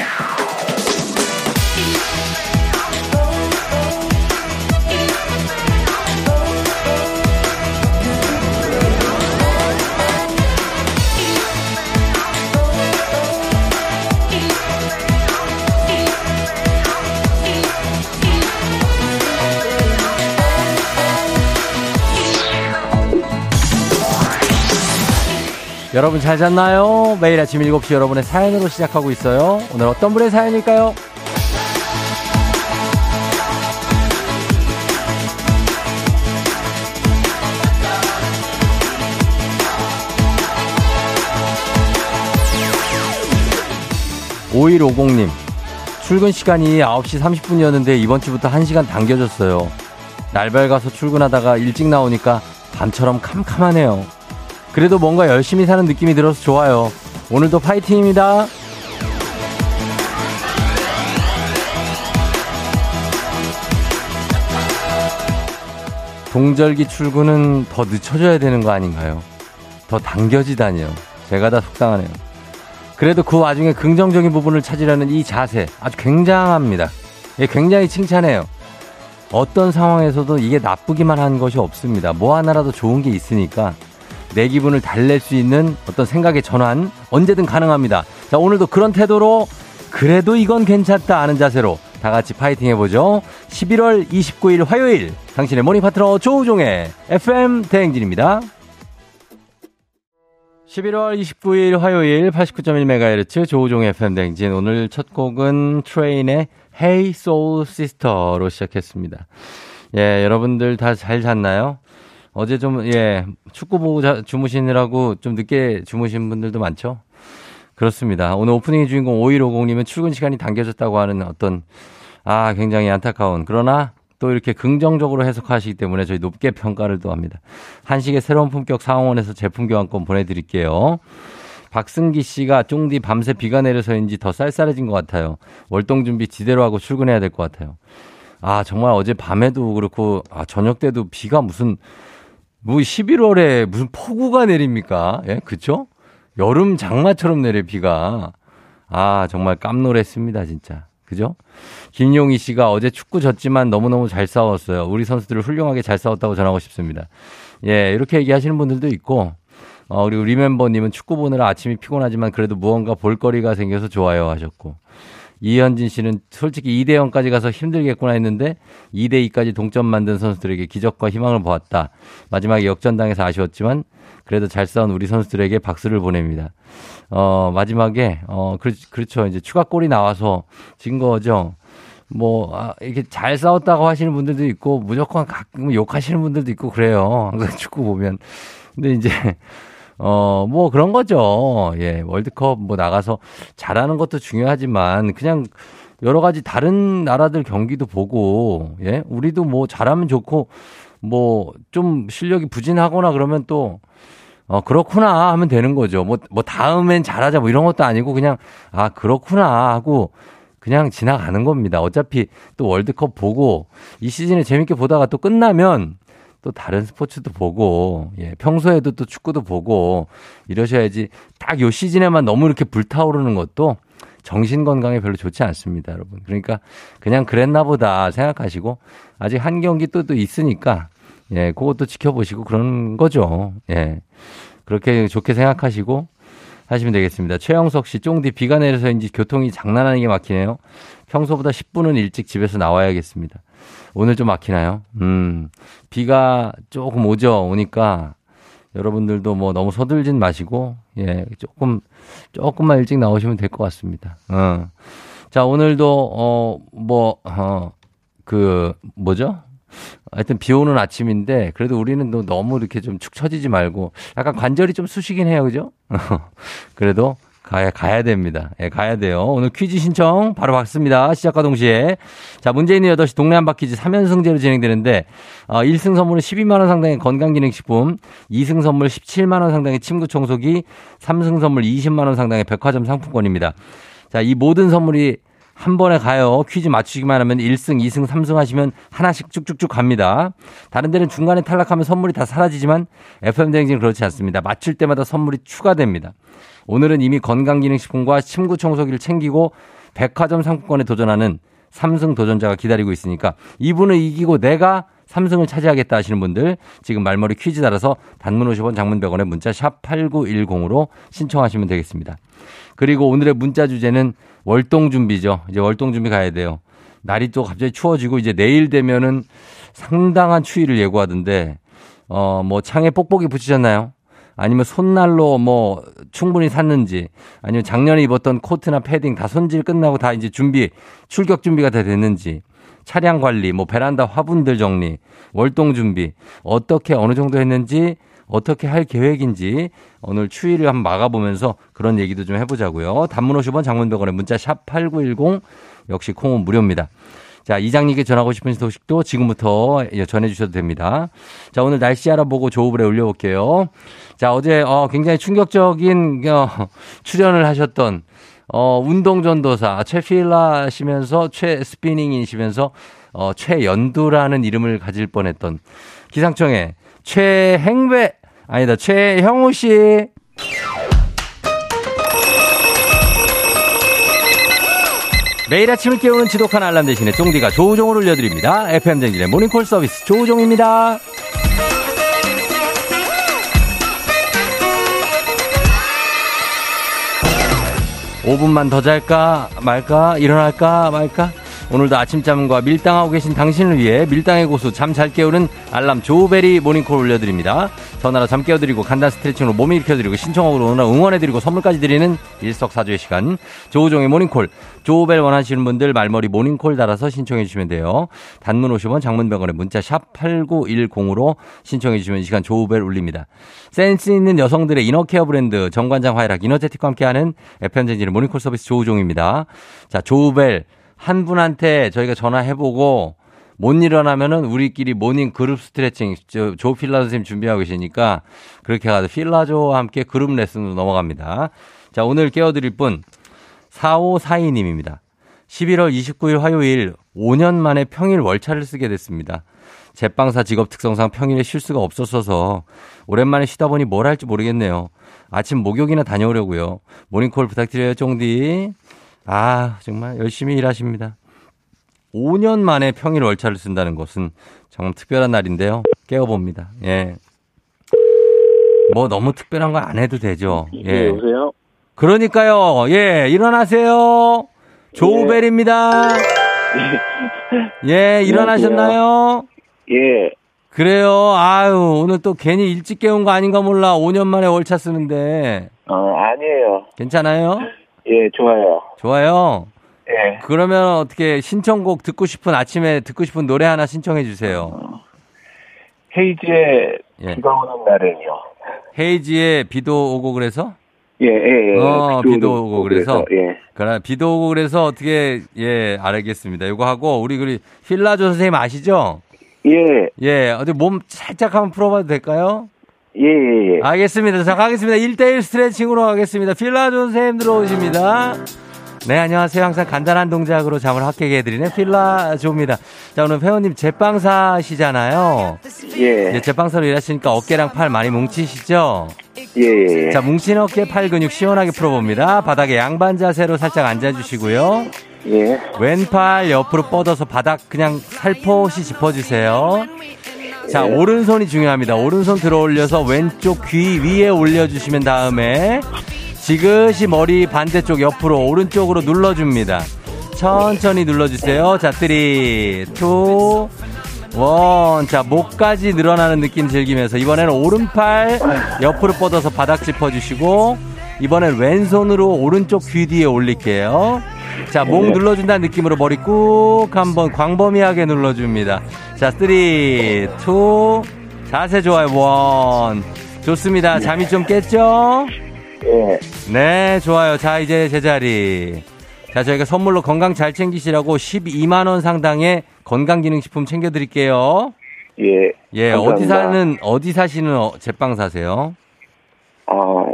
Yeah. 여러분 잘 잤나요? 매일 아침 7시 여러분의 사연으로 시작하고 있어요. 오늘 어떤 분의 사연일까요? 5150님, 출근 시간이 9시 30분이었는데 이번 주부터 1시간 당겨졌어요. 날 밝아서 출근하다가 일찍 나오니까 밤처럼 캄캄하네요. 그래도 뭔가 열심히 사는 느낌이 들어서 좋아요. 오늘도 파이팅입니다. 동절기 출근은 더 늦춰져야 되는 거 아닌가요? 더 당겨지다니요. 제가 다 속상하네요. 그래도 그 와중에 긍정적인 부분을 찾으려는 이 자세 아주 굉장합니다. 예, 굉장히 칭찬해요. 어떤 상황에서도 이게 나쁘기만 한 것이 없습니다. 뭐 하나라도 좋은 게 있으니까 내 기분을 달랠 수 있는 어떤 생각의 전환 언제든 가능합니다. 자, 오늘도 그런 태도로 그래도 이건 괜찮다 하는 자세로 다 같이 파이팅 해보죠. 11월 29일 화요일 당신의 모닝 파트너 조우종의 FM 대행진입니다. 11월 29일 화요일 89.1MHz 조우종의 FM 대행진 오늘 첫 곡은 Train의 Hey Soul Sister로 시작했습니다. 예, 여러분들 다 잘 잤나요? 어제 좀, 예, 축구 보고 자, 주무시느라고 좀 늦게 주무신 분들도 많죠? 그렇습니다. 오늘 오프닝의 주인공 5150님은 출근 시간이 당겨졌다고 하는 어떤, 아, 굉장히 안타까운. 그러나 또 이렇게 긍정적으로 해석하시기 때문에 저희 높게 평가를 또 합니다. 한식의 새로운 품격 상황원에서 제품 교환권 보내드릴게요. 박승기 씨가 쫑디 밤새 비가 내려서인지 더 쌀쌀해진 것 같아요. 월동 준비 지대로 하고 출근해야 될 것 같아요. 아, 정말 어제 밤에도 그렇고, 아, 저녁 때도 비가 무슨, 뭐 11월에 무슨 폭우가 내립니까? 예, 그쵸? 여름 장마처럼 내려 비가. 아, 정말 깜놀했습니다, 진짜. 그죠? 김용희 씨가 어제 축구 졌지만 너무너무 잘 싸웠어요. 우리 선수들을 훌륭하게 잘 싸웠다고 전하고 싶습니다. 예, 이렇게 얘기하시는 분들도 있고, 어, 그리고 리멤버님은 축구 보느라 아침이 피곤하지만 그래도 무언가 볼거리가 생겨서 좋아요 하셨고, 이현진 씨는 솔직히 2대 0까지 가서 힘들겠구나 했는데 2대 2까지 동점 만든 선수들에게 기적과 희망을 보았다. 마지막에 역전당해서 아쉬웠지만 그래도 잘 싸운 우리 선수들에게 박수를 보냅니다. 어, 마지막에 어, 그렇, 그렇죠. 이제 추가골이 나와서 진 거죠. 뭐, 아, 이렇게 잘 싸웠다고 하시는 분들도 있고, 무조건 가끔 욕하시는 분들도 있고, 그래요. 항상 축구 보면. 근데 이제, 어, 뭐 그런 거죠. 예, 월드컵 뭐 나가서 잘하는 것도 중요하지만 그냥 여러 가지 다른 나라들 경기도 보고, 예, 우리도 뭐 잘하면 좋고, 뭐 좀 실력이 부진하거나 그러면 또, 어, 그렇구나 하면 되는 거죠. 뭐, 뭐 다음엔 잘하자 뭐 이런 것도 아니고 그냥, 아, 그렇구나 하고 그냥 지나가는 겁니다. 어차피 또 월드컵 보고 이 시즌에 재밌게 보다가 또 끝나면 또 다른 스포츠도 보고, 예, 평소에도 또 축구도 보고, 이러셔야지 딱 요 시즌에만 너무 이렇게 불타오르는 것도 정신 건강에 별로 좋지 않습니다, 여러분. 그러니까 그냥 그랬나 보다 생각하시고, 아직 한 경기 또, 또 있으니까, 예, 그것도 지켜보시고 그런 거죠. 예. 그렇게 좋게 생각하시고 하시면 되겠습니다. 최영석 씨, 쫑디 비가 내려서인지 교통이 장난 아니게 막히네요. 평소보다 10분은 일찍 집에서 나와야겠습니다. 오늘 좀 막히나요? 음, 비가 조금 오죠. 오니까 여러분들도 뭐 너무 서둘진 마시고, 예, 조금, 조금만 일찍 나오시면 될 것 같습니다. 어. 자, 오늘도, 어, 뭐, 어, 그, 뭐죠? 하여튼 비 오는 아침인데, 그래도 우리는 너무 이렇게 좀 축 처지지 말고, 약간 관절이 좀 쑤시긴 해요, 그죠? 그래도 가야, 가야 됩니다. 예, 가야 돼요. 오늘 퀴즈 신청 바로 받습니다. 시작과 동시에. 자, 있는 8시 동네 한바 퀴즈 3연승제로 진행되는데, 어, 1승 선물은 12만원 상당의 건강기능식품, 2승 선물 17만원 상당의 침구 청소기, 3승 선물 20만원 상당의 백화점 상품권입니다. 자, 이 모든 선물이 한 번에 가요. 퀴즈 맞추기만 하면 1승, 2승, 3승 하시면 하나씩 쭉쭉쭉 갑니다. 다른 데는 중간에 탈락하면 선물이 다 사라지지만 FM대행진은 그렇지 않습니다. 맞출 때마다 선물이 추가됩니다. 오늘은 이미 건강기능식품과 침구 청소기를 챙기고 백화점 상품권에 도전하는 삼승 도전자가 기다리고 있으니까 이분을 이기고 내가 삼승을 차지하겠다 하시는 분들 지금 말머리 퀴즈 달아서 단문 50원 장문 100원에 문자 샵 8910으로 신청하시면 되겠습니다. 그리고 오늘의 문자 주제는 월동 준비죠. 이제 월동 준비 가야 돼요. 날이 또 갑자기 추워지고 이제 내일 되면은 상당한 추위를 예고하던데 어 뭐 창에 뽁뽁이 붙이셨나요? 아니면 손난로 뭐 충분히 샀는지 아니면 작년에 입었던 코트나 패딩 다 손질 끝나고 다 이제 준비 출격 준비가 다 됐는지 차량 관리 뭐 베란다 화분들 정리 월동 준비 어떻게 어느 정도 했는지 어떻게 할 계획인지 오늘 추위를 한번 막아보면서 그런 얘기도 좀 해보자고요. 단문 50원 장문 100원에 문자 샵 8910 역시 콩은 무료입니다. 자, 이장님께 전하고 싶은 소식도 지금부터 전해주셔도 됩니다. 자, 오늘 날씨 알아보고 조우불에 올려볼게요. 자, 어제, 어, 굉장히 충격적인, 어, 출연을 하셨던, 어, 운동전도사, 최필라시면서 최스피닝이시면서, 어, 최연두라는 이름을 가질 뻔 했던 기상청의 최행배, 아니다, 최형우 씨. 매일 아침을 깨우는 지독한 알람 대신에 쫑디가 조우종을 올려드립니다. FM댕진의 모닝콜 서비스 조우종입니다. 5분만더 잘까 말까 일어날까 말까 오늘도 아침잠과 밀당하고 계신 당신을 위해 밀당의 고수 잠 잘 깨우는 알람 조우베리 모닝콜 올려드립니다. 전화로 잠 깨워드리고 간단 스트레칭으로 몸 일으켜드리고 신청곡으로 응원해드리고 선물까지 드리는 일석사조의 시간 조우종의 모닝콜 조우벨 원하시는 분들 말머리 모닝콜 달아서 신청해 주시면 돼요. 단문 50원 장문 100원에 문자 샵 8910으로 신청해 주시면 이 시간 조우벨 울립니다. 센스 있는 여성들의 이너케어 브랜드 정관장 화이락 이너제틱과 함께하는 FM대행진의 모닝콜 서비스 조우종입니다. 자 조우벨 한 분한테 저희가 전화해보고 못 일어나면은 우리끼리 모닝 그룹 스트레칭 조, 조 필라 선생님 준비하고 계시니까 그렇게 가서 필라조와 함께 그룹 레슨으로 넘어갑니다. 자, 오늘 깨워드릴 분 4542님입니다. 11월 29일 화요일 5년 만에 평일 월차를 쓰게 됐습니다. 제빵사 직업 특성상 평일에 쉴 수가 없었어서 오랜만에 쉬다 보니 뭘 할지 모르겠네요. 아침 목욕이나 다녀오려고요. 모닝콜 부탁드려요, 쫑디. 아, 정말 열심히 일하십니다. 5년 만에 평일 월차를 쓴다는 것은 정말 특별한 날인데요. 깨워봅니다. 예. 뭐 너무 특별한 거 안 해도 되죠. 예. 네, 여보세요? 그러니까요. 예, 일어나세요. 조우벨입니다. 예, 예 일어나셨나요? 예. 그래요. 아유, 오늘 또 괜히 일찍 깨운 거 아닌가 몰라. 5년 만에 월차 쓰는데. 어, 아니에요. 괜찮아요? 예, 좋아요. 좋아요. 예. 그러면 어떻게 신청곡 듣고 싶은 아침에 듣고 싶은 노래 하나 신청해 주세요. 어, 헤이즈의 예. 비가 오는 날은요. 헤이즈의 비도 오고 그래서? 예, 예, 예. 어, 비도, 비도 오고 그래서. 그래서 예. 그래, 비도 오고 그래서 어떻게, 예, 알겠습니다. 이거 하고, 우리, 우리, 필라조 선생님 아시죠? 예. 예, 어디 몸 살짝 한번 풀어봐도 될까요? 예, 예, 예. 알겠습니다. 자, 가겠습니다. 1대1 스트레칭으로 가겠습니다. 필라조 선생님 들어오십니다. 네, 안녕하세요. 항상 간단한 동작으로 잠을 확 깨게 해드리는 필라조입니다. 자, 오늘 회원님 제빵사시잖아요. 예. 예, 제빵사로 일하시니까 어깨랑 팔 많이 뭉치시죠? 예, 예, 예. 자, 뭉친 어깨 팔 근육 시원하게 풀어봅니다. 바닥에 양반 자세로 살짝 앉아주시고요. 예. 왼팔 옆으로 뻗어서 바닥 그냥 살포시 짚어주세요. 자, 예. 오른손이 중요합니다. 오른손 들어 올려서 왼쪽 귀 위에 올려주시면 다음에 지그시 머리 반대쪽 옆으로 오른쪽으로 눌러줍니다. 천천히 눌러주세요. 자, 3, 2, 1. 자, 목까지 늘어나는 느낌 즐기면서 이번에는 오른팔 옆으로 뻗어서 바닥 짚어주시고 이번엔 왼손으로 오른쪽 귀 뒤에 올릴게요. 자, 목 눌러준다는 느낌으로 머리 꾹 한번 광범위하게 눌러줍니다. 자, 3, 2, 자세 좋아요. 1. 좋습니다. 잠이 좀 깼죠? 예. 네, 좋아요. 자, 이제 제자리. 자, 저희가 선물로 건강 잘 챙기시라고 12만원 상당의 건강기능식품 챙겨드릴게요. 예. 예, 감사합니다. 어디 사는, 어디 사시는 어, 제빵 사세요? 어,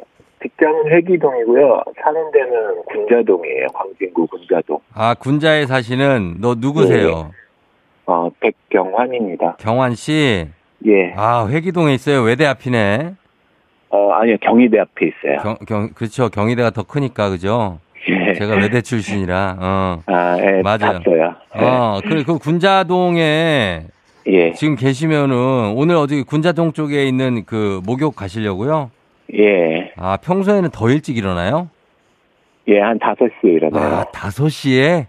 직장은 회기동이고요. 사는 데는 군자동이에요. 광진구 군자동. 아, 군자에 사시는, 너 누구세요? 예. 어, 백경환입니다. 경환 씨? 예. 아, 회기동에 있어요. 외대 앞이네. 어, 아니요. 경희대 앞에 있어요. 경, 경, 그렇죠. 경희대가 더 크니까, 그죠? 예. 제가 외대 출신이라, 어. 아, 예, 맞아요. 봤어요. 어, 그래, 그 군자동에 예, 지금 계시면은 오늘 어디 군자동 쪽에 있는 그 목욕 가시려고요? 예, 아, 평소에는 더 일찍 일어나요? 예, 한 5시에 일어나요. 아, 5시에?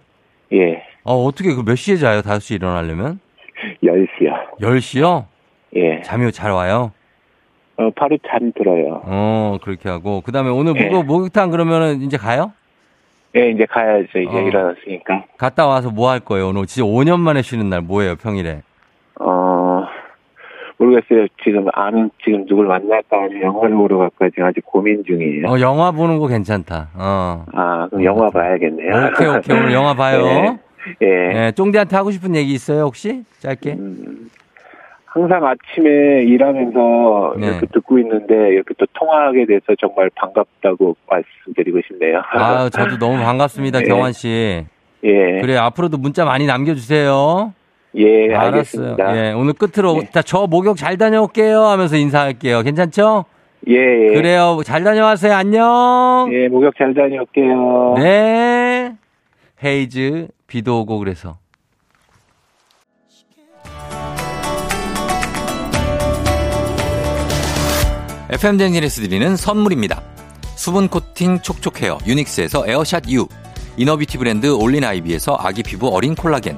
예, 어, 어떻게 그 몇 시에 자요? 5시에 일어나려면? 10시요. 10시요? 예, 잠이 잘 와요? 어, 바로 잠 들어요. 어, 그렇게 하고. 그 다음에 오늘 예. 목욕, 목욕탕 그러면은 이제 가요? 예, 이제 가야죠. 이제 어. 일어났으니까. 갔다 와서 뭐 할 거예요? 오늘 진짜 5년 만에 쉬는 날 뭐예요, 평일에? 어, 모르겠어요. 지금 아는, 지금 누굴 만날까 아니면 영화를 보러 갈까 지금 아직 고민 중이에요. 어, 영화 보는 거 괜찮다. 어. 아, 그럼 영화 봐야겠네요. 오케이, 오케이. 오늘 영화 봐요. 네. 예. 네, 쫑디한테 하고 싶은 얘기 있어요, 혹시? 짧게? 음, 항상 아침에 일하면서 네. 이렇게 듣고 있는데 이렇게 또 통화하게 돼서 정말 반갑다고 말씀드리고 싶네요. 아, 저도 너무 반갑습니다, 네. 경환 씨. 예. 그래, 앞으로도 문자 많이 남겨주세요. 예, 알았어요. 알겠습니다. 예, 오늘 끝으로, 네. 자, 저 목욕 잘 다녀올게요 하면서 인사할게요. 괜찮죠? 예, 예. 그래요. 잘 다녀왔어요. 안녕. 예, 목욕 잘 다녀올게요. 네. 헤이즈, 비도 오고 그래서. FM 댕진에서 드리는 선물입니다. 수분 코팅 촉촉 헤어 유닉스에서 에어샷 U 이너뷰티 브랜드 올린 아이비에서 아기 피부 어린 콜라겐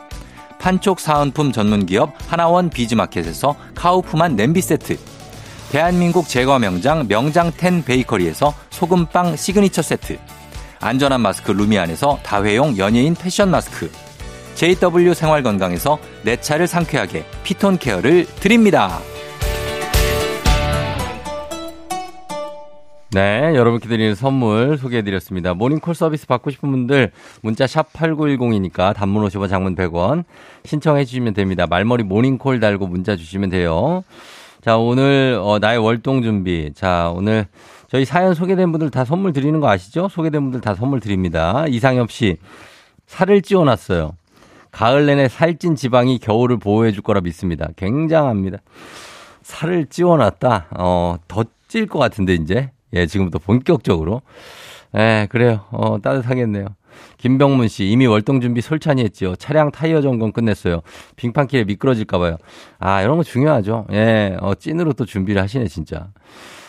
판촉 사은품 전문기업 하나원 비즈마켓에서 카우프만 냄비 세트. 대한민국 제과 명장 명장텐 베이커리에서 소금빵 시그니처 세트. 안전한 마스크 루미안에서 다회용 연예인 패션 마스크. JW 생활건강에서 내 차를 상쾌하게 피톤 케어를 드립니다. 네, 여러분께 드리는 선물 소개해드렸습니다. 모닝콜 서비스 받고 싶은 분들 문자 샵 8910이니까 단문 50원 장문 100원 신청해 주시면 됩니다. 말머리 모닝콜 달고 문자 주시면 돼요. 자, 오늘 어, 나의 월동 준비. 자, 오늘 저희 사연 소개된 분들 다 선물 드리는 거 아시죠? 소개된 분들 다 선물 드립니다. 이상엽 씨 살을 찌워놨어요. 가을 내내 살찐 지방이 겨울을 보호해 줄 거라 믿습니다. 굉장합니다. 살을 찌워놨다. 어, 더 찔 것 같은데, 이제. 예, 지금부터 본격적으로. 예, 그래요. 어, 따뜻하겠네요. 김병문 씨, 이미 월동 준비 솔찬히 했지요. 차량 타이어 점검 끝냈어요. 빙판길에 미끄러질까봐요. 아, 이런 거 중요하죠. 예, 어, 찐으로 또 준비를 하시네, 진짜.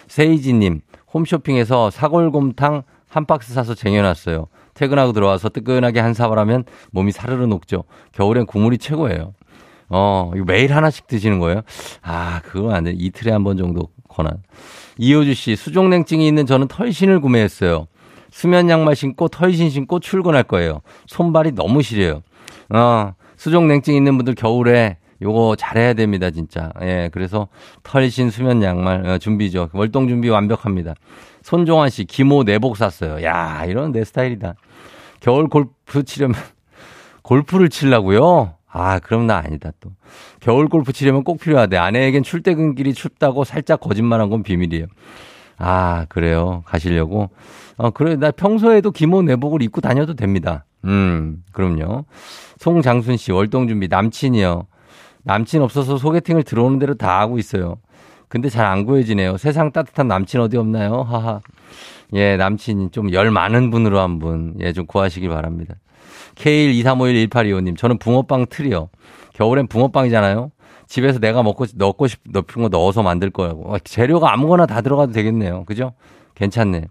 세이지님, 홈쇼핑에서 사골곰탕 한 박스 사서 쟁여놨어요. 퇴근하고 들어와서 뜨끈하게 한 사발 하면 몸이 사르르 녹죠. 겨울엔 국물이 최고예요. 어, 이거 매일 하나씩 드시는 거예요? 아, 그건 안 돼. 이틀에 한 번 정도 권한. 이호주 씨, 수족냉증이 있는 저는 털신을 구매했어요. 수면 양말 신고 털신 신고 출근할 거예요. 손발이 너무 시려요. 어, 수족냉증 있는 분들 겨울에 요거 잘해야 됩니다, 진짜. 예, 그래서 털신 수면 양말 어, 준비죠. 월동 준비 완벽합니다. 손종환 씨, 기모 내복 샀어요. 야, 이런 내 스타일이다. 겨울 골프 치려면 골프를 치려고요? 아, 그럼 나 아니다 또. 겨울 골프 치려면 꼭 필요하대. 아내에겐 출퇴근길이 춥다고 살짝 거짓말한 건 비밀이에요. 아, 그래요. 가시려고. 어, 그래. 나 평소에도 기모 내복을 입고 다녀도 됩니다. 음, 그럼요. 송장순 씨, 월동 준비 남친이요. 남친 없어서 소개팅을 들어오는 대로 다 하고 있어요. 근데 잘 안 구해지네요. 세상 따뜻한 남친 어디 없나요? 하하. 예, 남친이 좀열 많은 분으로 한 분, 예, 좀 구하시길 바랍니다. K123511825님, 저는 붕어빵 틀이요. 겨울엔 붕어빵이잖아요. 집에서 내가 먹고, 넣고 싶, 넣은 거 넣어서 만들 거라고. 어, 재료가 아무거나 다 들어가도 되겠네요. 그죠? 괜찮네.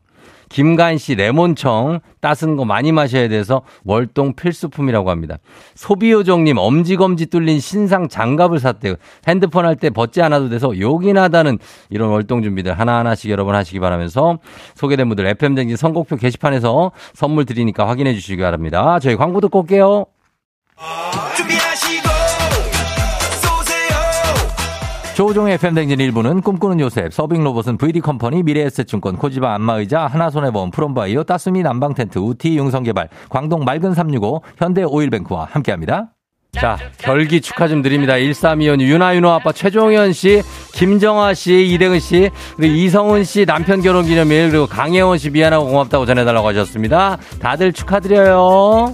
김가인 씨 레몬청 따스는 거 많이 마셔야 돼서 월동 필수품이라고 합니다. 소비요정님 엄지검지 뚫린 신상 장갑을 샀대요. 핸드폰 할 때 벗지 않아도 돼서 요긴하다는 이런 월동 준비들 하나하나씩 여러분 하시기 바라면서 소개된 분들 FM댕진 선곡표 게시판에서 선물 드리니까 확인해 주시기 바랍니다. 저희 광고 듣고 올게요. 준비하 조우종의 FM댕진 일부는 꿈꾸는 요셉, 서빙 로봇은 VD컴퍼니, 미래에셋증권, 코지바 안마의자, 하나손해보험, 프롬바이오, 따스미 난방텐트, 우티 융성개발, 광동 맑은 365, 현대 오일뱅크와 함께합니다. 자, 결기 축하 좀 드립니다. 1325 윤아윤호 아빠 최종현 씨, 김정아 씨, 이대근 씨, 그리고 이성훈 씨 남편 결혼 기념일, 그리고 강혜원 씨 미안하고 고맙다고 전해달라고 하셨습니다. 다들 축하드려요.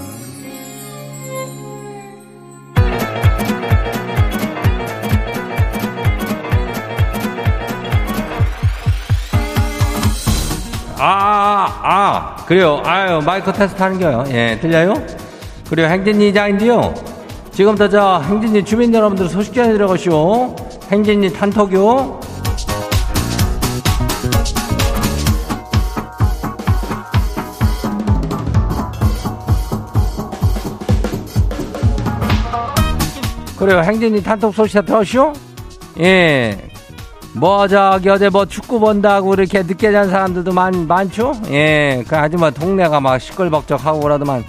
그래요. 아유, 마이크 테스트 하는 거요. 예, 들려요? 그래요. 행진이 이장인데요. 지금부터 저 행진이 주민 여러분들 소식 전해드려가시오. 행진이 단톡요. 그래요. 행진이 단톡 소식 들었시오? 예. 뭐 저기 어제 뭐 축구 본다고 이렇게 늦게 잔 사람들도 많, 많죠? 예, 그 아주 뭐 동네가 막 시끌벅적하고 그러더만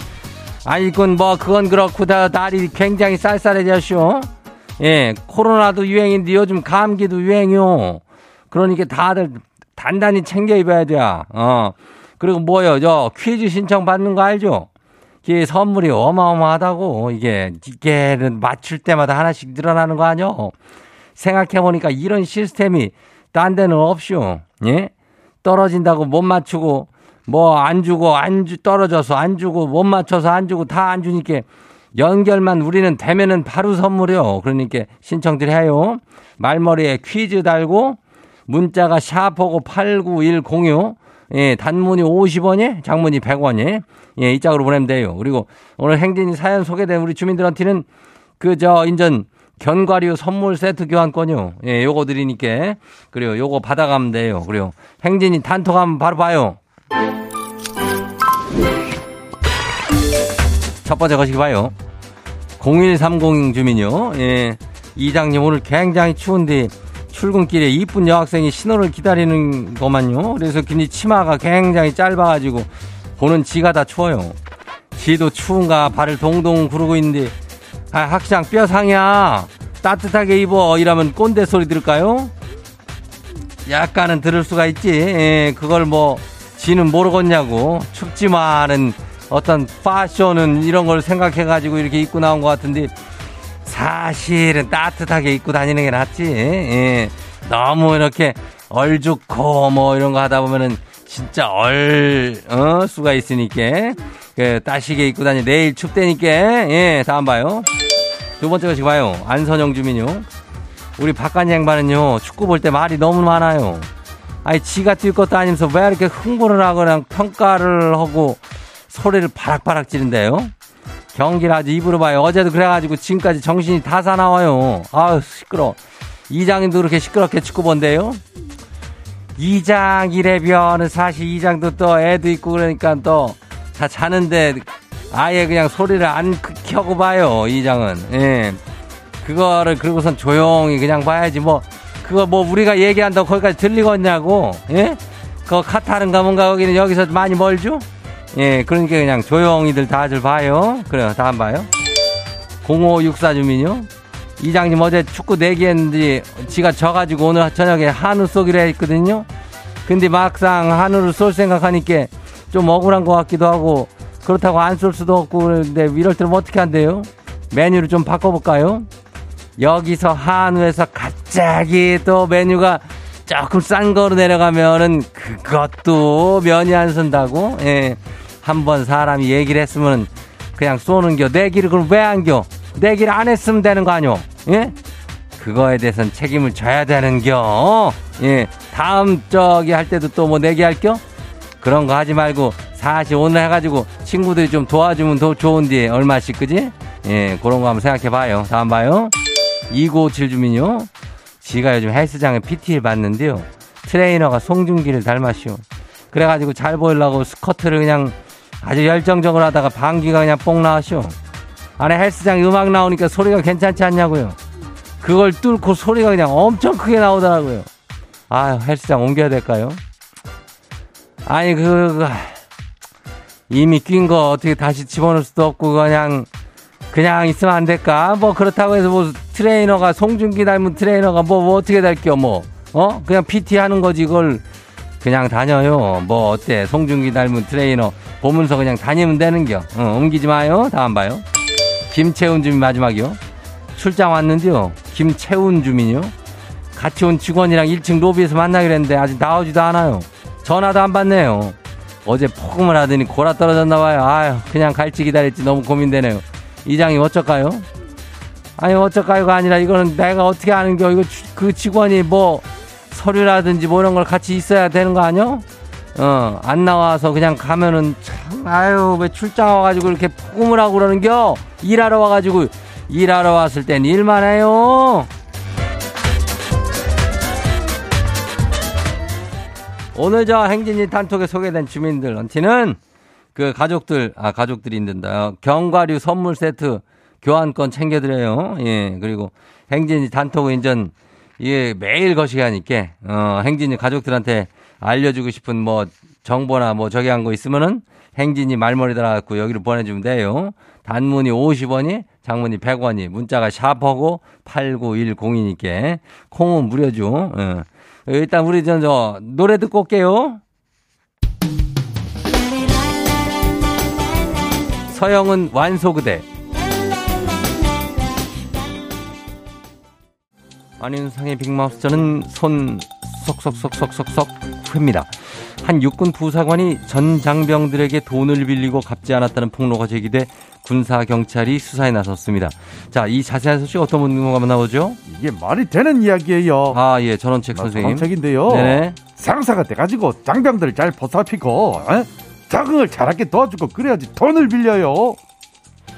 아니 그건 뭐 그건 그렇고 다 날이 굉장히 쌀쌀해졌쇼. 예, 코로나도 유행인데 요즘 감기도 유행이요. 그러니까 다들 단단히 챙겨 입어야 돼. 어. 그리고 뭐요, 저 퀴즈 신청 받는 거 알죠? 이게 선물이 어마어마하다고 이게 이게는 맞출 때마다 하나씩 늘어나는 거 아니요? 생각해보니까 이런 시스템이 딴 데는 없쇼. 예? 떨어진다고 못 맞추고, 뭐 안 주고, 안 주, 떨어져서 안 주고, 못 맞춰서 안 주고, 다 안 주니까 연결만 우리는 되면은 바로 선물이요. 그러니까 신청들 해요. 말머리에 퀴즈 달고, 문자가 샤프고 89106, 예, 단문이 50원에, 장문이 100원에, 예, 이 짝으로 보내면 돼요. 그리고 오늘 행진이 사연 소개된 우리 주민들한테는 그, 저, 인전 견과류 선물 세트 교환권요. 예, 요거 드리니까. 그리고 요거 받아가면 돼요. 그리고 행진이 단톡 하면 바로 봐요. 첫 번째 거시기 봐요. 0130 주민요. 예. 이장님 오늘 굉장히 추운데 출근길에 이쁜 여학생이 신호를 기다리는 거만요. 그래서 괜히 치마가 굉장히 짧아가지고 보는 지가 다 추워요. 지도 추운가 발을 동동 구르고 있는데 아, 학장 뼈 상이야. 따뜻하게 입어. 이러면 꼰대 소리 들을까요? 약간은 들을 수가 있지. 예, 그걸 뭐, 지는 모르겠냐고. 춥지만은 어떤 파션은 이런 걸 생각해가지고 이렇게 입고 나온 것 같은데, 사실은 따뜻하게 입고 다니는 게 낫지. 예. 너무 이렇게 얼죽고 뭐 이런 거 하다 보면은 진짜 얼, 어, 수가 있으니까. 그, 따시게 입고 다니, 내일 춥대니까. 예, 다음 봐요. 두 번째 것이 봐요. 안선영 주민요. 우리 박간 양반은요, 축구 볼 때 말이 너무 많아요. 아니, 지가 뛸 것도 아니면서 왜 이렇게 흥분을 하거나 평가를 하고 소리를 바락바락 지른대요? 경기를 아주 입으로 봐요. 어제도 그래가지고 지금까지 정신이 다 사나와요. 아유, 시끄러. 이장님도 그렇게 시끄럽게 축구 본대요? 이장 이래변은 사실 이장도 또 애도 있고 그러니까 또 다 자는데 아예 그냥 소리를 안 켜고 봐요, 이 장은. 예. 그거를 그러고선 조용히 그냥 봐야지 뭐 그거 뭐 우리가 얘기한다고 거기까지 들리겠냐고 예? 그 카타른가 뭔가 거기는 여기서 많이 멀죠? 예, 그러니까 그냥 조용히들 다들 봐요. 그래요, 다음 봐요. 0564 주민요. 이장님 어제 축구 내기 했는데 지가 져가지고 오늘 저녁에 한우 쏘기로 했거든요. 근데 막상 한우를 쏠 생각하니까 좀 억울한 것 같기도 하고 그렇다고 안쏠 수도 없고 그런데 이럴 때는 어떻게 한대요? 메뉴를 좀 바꿔볼까요? 여기서 한우에서 갑자기 또 메뉴가 조금 싼 거로 내려가면은 그것도 면이 안 선다고? 예. 한번 사람이 얘기를 했으면 그냥 쏘는 겨. 내기를 그럼 왜 안 겨? 내기를 안 했으면 되는 거 아니오? 예? 그거에 대해서는 책임을 져야 되는 겨. 예. 다음 저기 할 때도 또 뭐 내기 할 겨? 그런 거 하지 말고 사실 오늘 해가지고 친구들이 좀 도와주면 더 좋은데 얼마씩 그지? 예, 그런 거 한번 생각해 봐요. 다음 봐요. 2957 주민요. 지가 요즘 헬스장에 PT를 받는데요. 트레이너가 송중기를 닮았시오. 그래가지고 잘 보이려고 스커트를 그냥 아주 열정적으로 하다가 방귀가 그냥 뽕 나왔쇼. 안에 헬스장 음악 나오니까 소리가 괜찮지 않냐고요. 그걸 뚫고 소리가 그냥 엄청 크게 나오더라고요. 아 헬스장 옮겨야 될까요? 아니, 그, 그 이미 낀 거 어떻게 다시 집어넣을 수도 없고, 그냥, 그냥 있으면 안 될까? 뭐, 그렇다고 해서 뭐, 트레이너가, 송중기 닮은 트레이너가 뭐, 뭐 어떻게 될겨, 뭐. 어? 그냥 PT 하는 거지, 이걸. 그냥 다녀요. 뭐, 어때? 송중기 닮은 트레이너 보면서 그냥 다니면 되는겨. 어, 옮기지 마요. 다음 봐요. 김채운 주민 마지막이요. 출장 왔는데요. 김채운 주민이요. 같이 온 직원이랑 1층 로비에서 만나기로 했는데 아직 나오지도 않아요. 전화도 안 받네요. 어제 폭음을 하더니 골아 떨어졌나 봐요. 아유, 그냥 갈지 기다릴지 너무 고민되네요. 이장님 어쩔까요? 아니 어쩔까요가 아니라 이거는 내가 어떻게 아는 겨 이거 그 직원이 뭐 서류라든지 뭐 이런 걸 같이 있어야 되는 거 아니요? 어, 안 나와서 그냥 가면은 참 아유 왜 출장 와가지고 이렇게 폭음을 하고 그러는겨? 일하러 와가지고 일하러 왔을 땐 일만 해요. 오늘 저 행진이 단톡에 소개된 주민들한테는 그 가족들, 아, 가족들이 있는다. 견과류 선물 세트 교환권 챙겨드려요. 예, 그리고 행진이 단톡 인전, 이게 매일 거시기하니까, 어, 행진이 가족들한테 알려주고 싶은 뭐 정보나 뭐 저기 한 거 있으면은 행진이 말머리 달아갖고 여기로 보내주면 돼요. 단문이 50원이, 장문이 100원이, 문자가 샤퍼고 8910이니까 콩은 무료죠. 어. 일단 우리 저, 저 노래 듣고 올게요. 서영은 완소 그대. 안윤상의 빅마우스 저는 손 쏙쏙쏙쏙쏙쏙 회입니다. 한 육군 부사관이 전 장병들에게 돈을 빌리고 갚지 않았다는 폭로가 제기돼 군사 경찰이 수사에 나섰습니다. 자, 이 자세한 소식 어떤 분과 나오죠? 이게 말이 되는 이야기예요. 아, 예, 전원책 선생님. 전원책인데요. 네네. 상사가 돼가지고 장병들을 잘 보살피고 에? 적응을 잘하게 도와주고 그래야지 돈을 빌려요.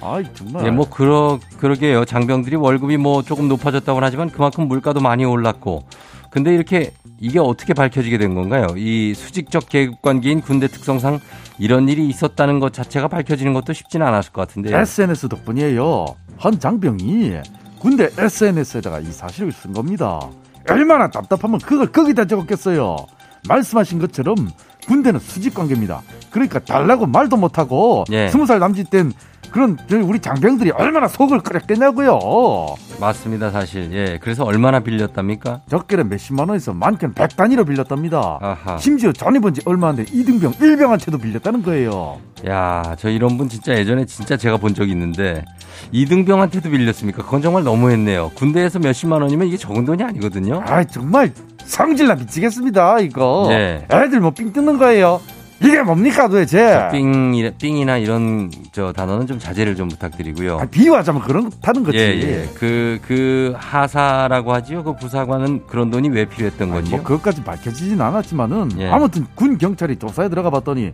아이 정말. 예, 뭐 그러 그러게요. 장병들이 월급이 뭐 조금 높아졌다고 하지만 그만큼 물가도 많이 올랐고. 근데 이렇게 이게 어떻게 밝혀지게 된 건가요? 이 수직적 계급 관계인 군대 특성상 이런 일이 있었다는 것 자체가 밝혀지는 것도 쉽지는 않았을 것 같은데. SNS 덕분이에요. 한 장병이 군대 SNS에다가 이 사실을 쓴 겁니다. 얼마나 답답하면 그걸 거기다 적었겠어요. 말씀하신 것처럼 군대는 수직 관계입니다. 그러니까 달라고 말도 못하고 예. 스무 예. 살 남짓 땐 그런 우리 장병들이 얼마나 속을 끓였겠냐고요. 맞습니다, 사실. 예. 그래서 얼마나 빌렸답니까? 적게는 몇십만 원에서 많게는 백 단위로 빌렸답니다. 아하. 심지어 전입은 지 얼마 안 돼 이등병 일병한테도 빌렸다는 거예요. 야, 저 이런 분 진짜 예전에 진짜 제가 본 적이 있는데 이등병한테도 빌렸습니까? 그건 정말 너무했네요. 군대에서 몇십만 원이면 이게 적은 돈이 아니거든요. 아, 정말 성질나 미치겠습니다, 이거. 예. 애들 뭐 삥 뜯는 거예요. 이게 뭡니까 도대체? 삥, 삥이나 이런 저 단어는 좀 자제를 좀 부탁드리고요. 아, 비유하자면 그렇다는 거지. 예, 예. 그, 그 하사라고 하지요. 그 부사관은 그런 돈이 왜 필요했던 건지. 뭐 그것까지 밝혀지진 않았지만은 예. 아무튼 군 경찰이 조사에 들어가 봤더니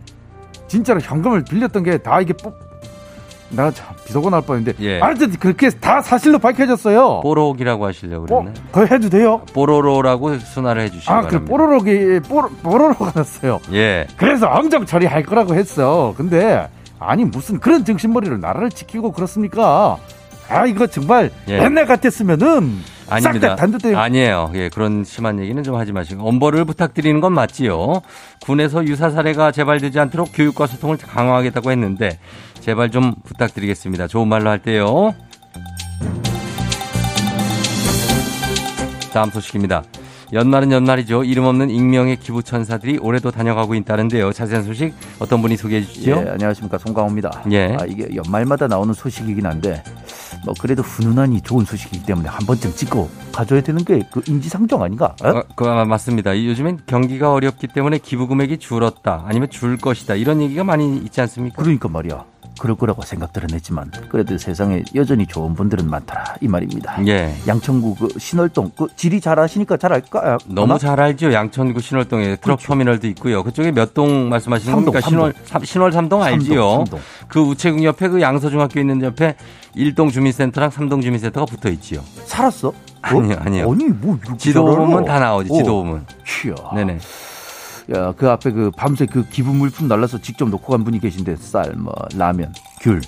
진짜로 현금을 빌렸던 게 다 이게 참 비속어 나올 뻔했는데 예. 하여튼 그렇게 다 사실로 밝혀졌어요. 뽀록이라고 하시려고 그랬네. 어, 그거 해도 돼요? 뽀로로라고 순화를 해주시기 아, 그 뽀로록이 뽀로, 뽀로로가 났어요. 예. 그래서 엄정 처리할 거라고 했어. 근데 아니 무슨 그런 정신머리를 나라를 지키고 그렇습니까? 아 이거 정말 예. 옛날 같았으면은 아닙니다. 아니에요. 예, 그런 심한 얘기는 좀 하지 마시고 엄벌을 부탁드리는 건 맞지요. 군에서 유사 사례가 재발되지 않도록 교육과 소통을 강화하겠다고 했는데 제발 좀 부탁드리겠습니다. 좋은 말로 할 때요. 다음 소식입니다. 연말은 연말이죠. 이름 없는 익명의 기부천사들이 올해도 다녀가고 있다는데요. 자세한 소식 어떤 분이 소개해 주시죠? 예, 안녕하십니까. 송강호입니다. 예. 아, 이게 연말마다 나오는 소식이긴 한데, 뭐, 그래도 훈훈하니 좋은 소식이기 때문에 한 번쯤 찍고 가져야 되는 게 그 인지상정 아닌가? 어? 어, 그 맞습니다. 요즘엔 경기가 어렵기 때문에 기부 금액이 줄었다. 아니면 줄 것이다. 이런 얘기가 많이 있지 않습니까? 그러니까 말이야. 그럴 거라고 생각들은 했지만 그래도 세상에 여전히 좋은 분들은 많더라 이 말입니다. 예. 양천구 그 신월동 그 지리 잘 아시니까 잘 알까? 너무 잘 알죠. 양천구 신월동에 트럭 그렇죠. 터미널도 있고요. 그쪽에 몇 동 말씀하시는 삼동, 겁니까? 신월 삼- 신월 삼동 알지요. 삼동. 그 우체국 옆에 그 양서중학교 있는 옆에 일동 주민센터랑 삼동 주민센터가 붙어 있지요. 살았어? 아니요, 아니요. 아니 뭐 지도? 보면 다 나오지. 어. 지도 보면. 휴야. 네네. 야, 그 앞에 그 밤새 그 기부 물품 날라서 직접 놓고 간 분이 계신데 쌀, 뭐 라면, 귤,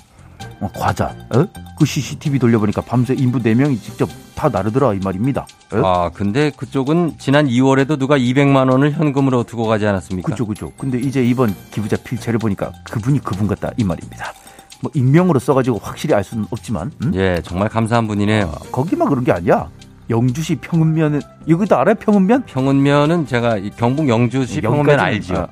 어, 과자, 어? 그 CCTV 돌려보니까 밤새 인부 4명이 직접 다 나르더라 이 말입니다. 어? 아, 근데 그쪽은 지난 2월에도 누가 200만 원을 현금으로 두고 가지 않았습니까? 그죠, 그죠. 근데 이제 이번 기부자 필체를 보니까 그분이 그분 같다 이 말입니다. 뭐 익명으로 써가지고 확실히 알 수는 없지만 음? 예, 정말 감사한 분이네요. 아, 거기만 그런 게 아니야. 영주시 평은면은 여기도 알아요? 평은면? 평은면은 제가 이 경북 영주시 평은면 여기까지는- 알지요.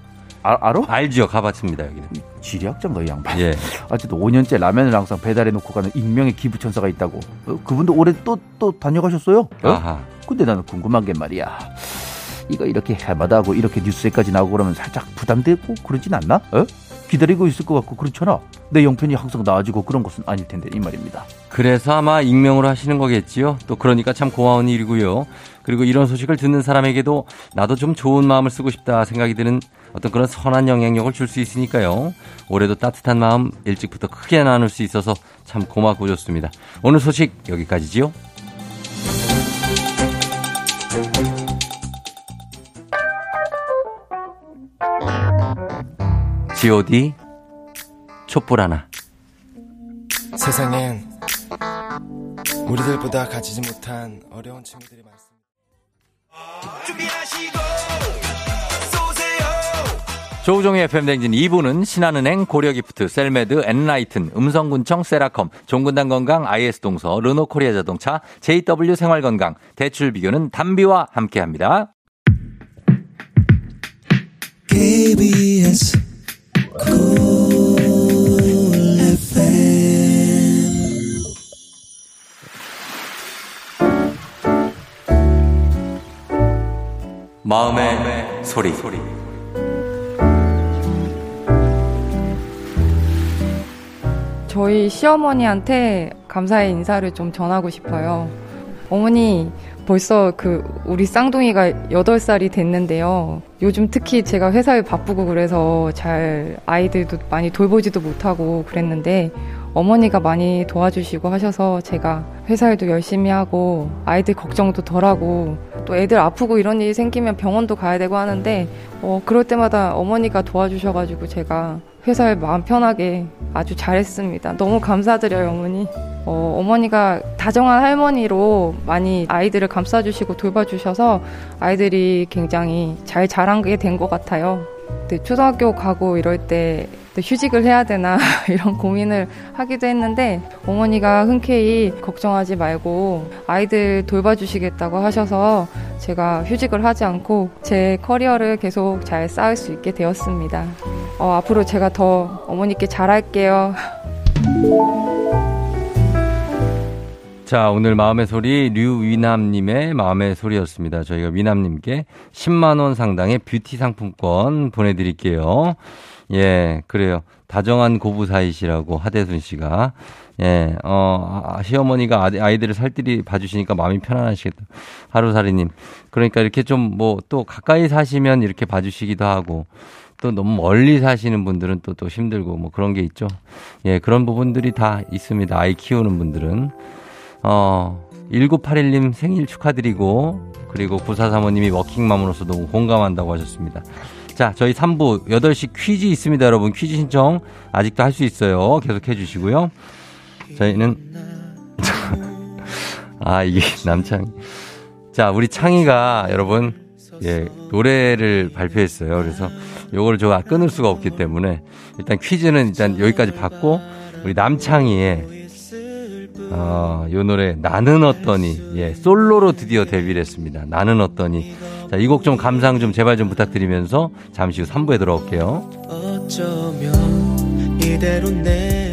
아, 알아? 알지요. 가봤습니다, 여기는. 지리학자인가 이 양반. 예. 어쨌든 5년째 라면을 항상 배달해 놓고 가는 익명의 기부천사가 있다고. 어, 그분도 올해 또 또 다녀가셨어요? 어? 아하. 근데 나는 궁금한 게 말이야. 이거 이렇게 해마다 하고 이렇게 뉴스에까지 나오고 그러면 살짝 부담되고 그러진 않나? 어? 기다리고 있을 것 같고 그렇잖아. 내 영편이 항상 나아지고 그런 것은 아닐 텐데 이 말입니다. 그래서 아마 익명으로 하시는 거겠지요. 또 그러니까 참 고마운 일이고요. 그리고 이런 소식을 듣는 사람에게도 나도 좀 좋은 마음을 쓰고 싶다 생각이 드는 어떤 그런 선한 영향력을 줄 수 있으니까요. 올해도 따뜻한 마음 일찍부터 크게 나눌 수 있어서 참 고맙고 좋습니다. 오늘 소식 여기까지지요. G.O.D. 촛불 하나. 세상엔 우리들보다 가지지 못한 어려운 친구들이 많습니다. 준비하시고 쏘세요. 조우종의 FM대행진 2부는 신한은행, 고려기프트, 셀메드, 엔라이튼, 음성군청, 세라컴, 종근당 건강, IS동서, 르노코리아 자동차, JW 생활건강, 대출 비교는 담비와 함께합니다. KBS 마음의, 소리. 저희 시어머니한테 감사의 인사를 좀 전하고 싶어요. 어머니, 벌써 그 우리 쌍둥이가 8살이 됐는데요. 요즘 특히 제가 회사에 바쁘고 그래서 잘 아이들도 많이 돌보지도 못하고 그랬는데 어머니가 많이 도와주시고 하셔서 제가 회사 일도 열심히 하고 아이들 걱정도 덜 하고 또 애들 아프고 이런 일이 생기면 병원도 가야 되고 하는데 어, 그럴 때마다 어머니가 도와주셔가지고 제가 회사에 마음 편하게 아주 잘했습니다. 너무 감사드려요, 어머니. 어, 어머니가 다정한 할머니로 많이 아이들을 감싸주시고 돌봐주셔서 아이들이 굉장히 잘 자란 게 된 것 같아요. 네, 초등학교 가고 이럴 때 휴직을 해야 되나 이런 고민을 하기도 했는데 어머니가 흔쾌히 걱정하지 말고 아이들 돌봐주시겠다고 하셔서 제가 휴직을 하지 않고 제 커리어를 계속 잘 쌓을 수 있게 되었습니다. 어, 앞으로 제가 더 어머니께 잘할게요. 자, 오늘 마음의 소리 류위남님의 마음의 소리였습니다. 저희가 위남님께 10만원 상당의 뷰티 상품권 보내드릴게요. 예, 그래요. 다정한 고부 사이시라고 하대순 씨가. 예, 어, 아, 시어머니가 아이- 아이들을 살뜰히 봐주시니까 마음이 편안하시겠다. 하루살이님. 그러니까 이렇게 좀 뭐 또 가까이 사시면 이렇게 봐주시기도 하고 또 너무 멀리 사시는 분들은 또 또 힘들고 뭐 그런 게 있죠. 예, 그런 부분들이 다 있습니다. 아이 키우는 분들은. 어, 1981님 생일 축하드리고, 그리고 9435님이 워킹맘으로서 너무 공감한다고 하셨습니다. 자, 저희 3부 8시 퀴즈 있습니다, 여러분. 퀴즈 신청 아직도 할 수 있어요. 계속 해주시고요. 저희는, 아, 이게 남창. 자, 우리 창희가 여러분, 예, 노래를 발표했어요. 그래서 요거를 제가 끊을 수가 없기 때문에 일단 퀴즈는 일단 여기까지 받고, 우리 남창희의 어, 요 노래 나는 어떠니 예 솔로로 드디어 데뷔를 했습니다. 나는 어떠니 자 이 곡 좀 감상 좀 제발 좀 부탁드리면서 잠시 후 3부에 돌아올게요. 어쩌면 이대로 내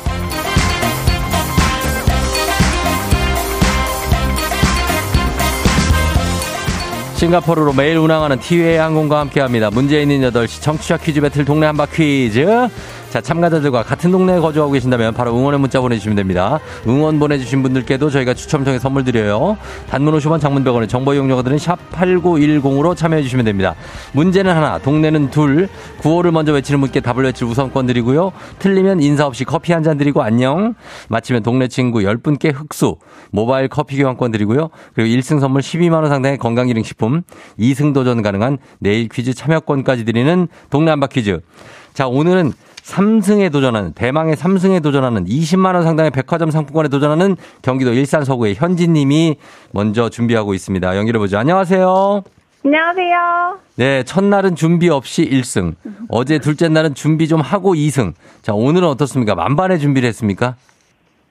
싱가포르로 매일 운항하는 티웨이 항공과 함께합니다. 문제 있는 8시 청취자 퀴즈 배틀 동네 한바 퀴즈. 자, 참가자들과 같은 동네에 거주하고 계신다면 바로 응원의 문자 보내주시면 됩니다. 응원 보내주신 분들께도 저희가 추첨 통해 선물 드려요. 단문 50원 장문 100원의 정보 이용료들은 샵8910으로 참여해주시면 됩니다. 문제는 하나, 동네는 둘, 구호를 먼저 외치는 분께 답을 외칠 우선권 드리고요. 틀리면 인사 없이 커피 한 잔 드리고 안녕. 마치면 동네 친구 10분께 흑수, 모바일 커피 교환권 드리고요. 그리고 1승 선물 12만원 상당의 건강기능식품, 2승 도전 가능한 내일 퀴즈 참여권까지 드리는 동네 한바 퀴즈. 자, 오늘은 3승에 도전하는 대망의 3승에 도전하는 20만 원 상당의 백화점 상품권에 도전하는 경기도 일산 서구의 현진 님이 먼저 준비하고 있습니다. 연결해 보죠. 안녕하세요. 안녕하세요. 네, 첫날은 준비 없이 1승. 어제 둘째 날은 준비 좀 하고 2승. 자, 오늘은 어떻습니까? 만반의 준비를 했습니까?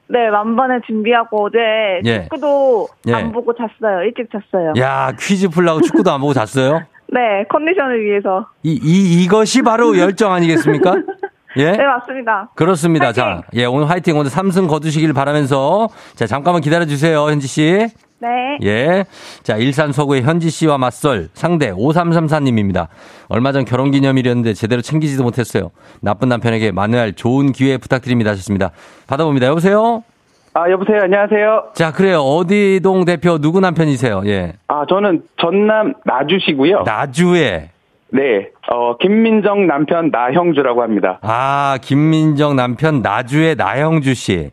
네, 만반에 준비하고 어제 예. 축구도 예. 안 보고 잤어요. 일찍 잤어요. 야, 퀴즈 풀라고 축구도 안 보고 잤어요? 네, 컨디션을 위해서. 이, 이, 이것이 바로 열정 아니겠습니까? 예? 네, 맞습니다. 그렇습니다. 화이팅! 자, 예, 오늘 화이팅. 오늘 3승 거두시길 바라면서 자, 잠깐만 기다려 주세요, 현지 씨. 네. 예. 자, 일산 서구의 현지 씨와 맞설 상대 5334님입니다. 얼마 전 결혼 기념일이었는데 제대로 챙기지도 못했어요. 나쁜 남편에게 만회할 좋은 기회 부탁드립니다 하셨습니다. 받아봅니다. 여보세요? 아, 여보세요. 안녕하세요. 자, 그래요. 어디동 대표 누구 남편이세요? 예. 아, 저는 전남 나주시고요. 나주에. 네. 어, 김민정 남편 나형주라고 합니다. 아, 김민정 남편 나주의 나영주 씨.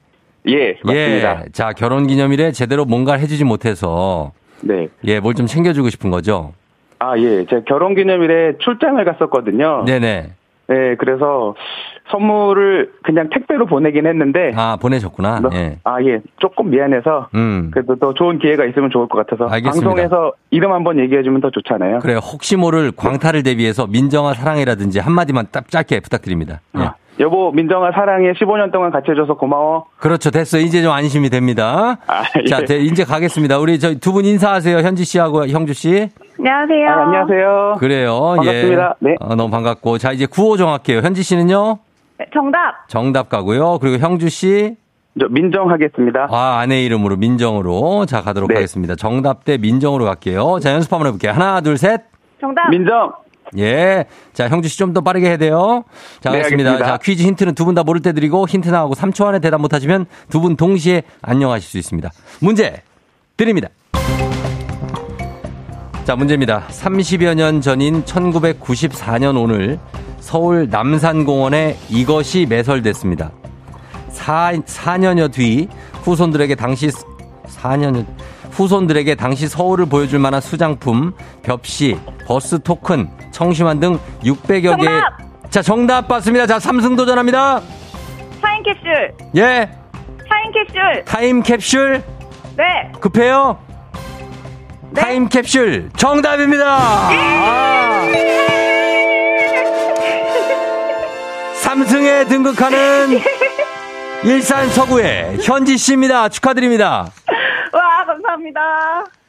예, 맞습니다. 예. 자, 결혼 기념일에 제대로 뭔가를 해주지 못해서. 네. 예, 뭘 좀 챙겨주고 싶은 거죠? 아, 예. 제가 결혼 기념일에 출장을 갔었거든요. 네네. 네, 그래서 선물을 그냥 택배로 보내긴 했는데. 아, 보내셨구나. 너- 예. 아, 예. 조금 미안해서. 음. 그래도 더 좋은 기회가 있으면 좋을 것 같아서. 알겠습니다. 방송에서 이름 한번 얘기해주면 더 좋잖아요. 그래요. 혹시 모를 광탈을 대비해서 민정아 사랑해라든지 한마디만 딱 짧게 부탁드립니다. 예. 아, 여보, 민정아 사랑해. 15년 동안 같이 해줘서 고마워. 그렇죠. 됐어. 이제 좀 안심이 됩니다. 아, 자, 예. 네, 이제 가겠습니다. 우리 저 두 분 인사하세요. 현지 씨하고 형주 씨. 안녕하세요. 아, 안녕하세요. 그래요. 반갑습니다. 예. 네. 어, 너무 반갑고. 자, 이제 구호 정할게요. 현지 씨는요? 네, 정답. 정답 가고요. 그리고 형주 씨. 저 민정하겠습니다. 아, 아내 이름으로 민정으로. 자, 가도록 네. 하겠습니다. 정답 대 민정으로 갈게요. 자, 연습 한번 해볼게요. 하나, 둘, 셋. 정답. 민정. 예. 자, 형주 씨 좀 더 빠르게 해야 돼요. 자, 네, 알겠습니다. 알겠습니다. 자, 퀴즈 힌트는 두 분 다 모를 때 드리고 힌트 나가고 3초 안에 대답 못하시면 두 분 동시에 안녕하실 수 있습니다. 문제 드립니다. 자, 문제입니다. 30여 년 전인 1994년 오늘 서울 남산공원에 이것이 매설됐습니다. 4, 4년여 뒤 후손들에게 당시 4년여 후손들에게 당시 서울을 보여줄 만한 수장품, 벽시, 버스 토큰, 청심환 등 600여 개의 정답! 자, 정답 받습니다. 자, 삼승 도전합니다. 타임캡슐. 예. 타임캡슐. 타임캡슐 네. 급해요. 네. 타임캡슐 정답입니다. 아. 삼승에 등극하는 일산 서구의 현지 씨입니다. 축하드립니다. 와, 감사합니다.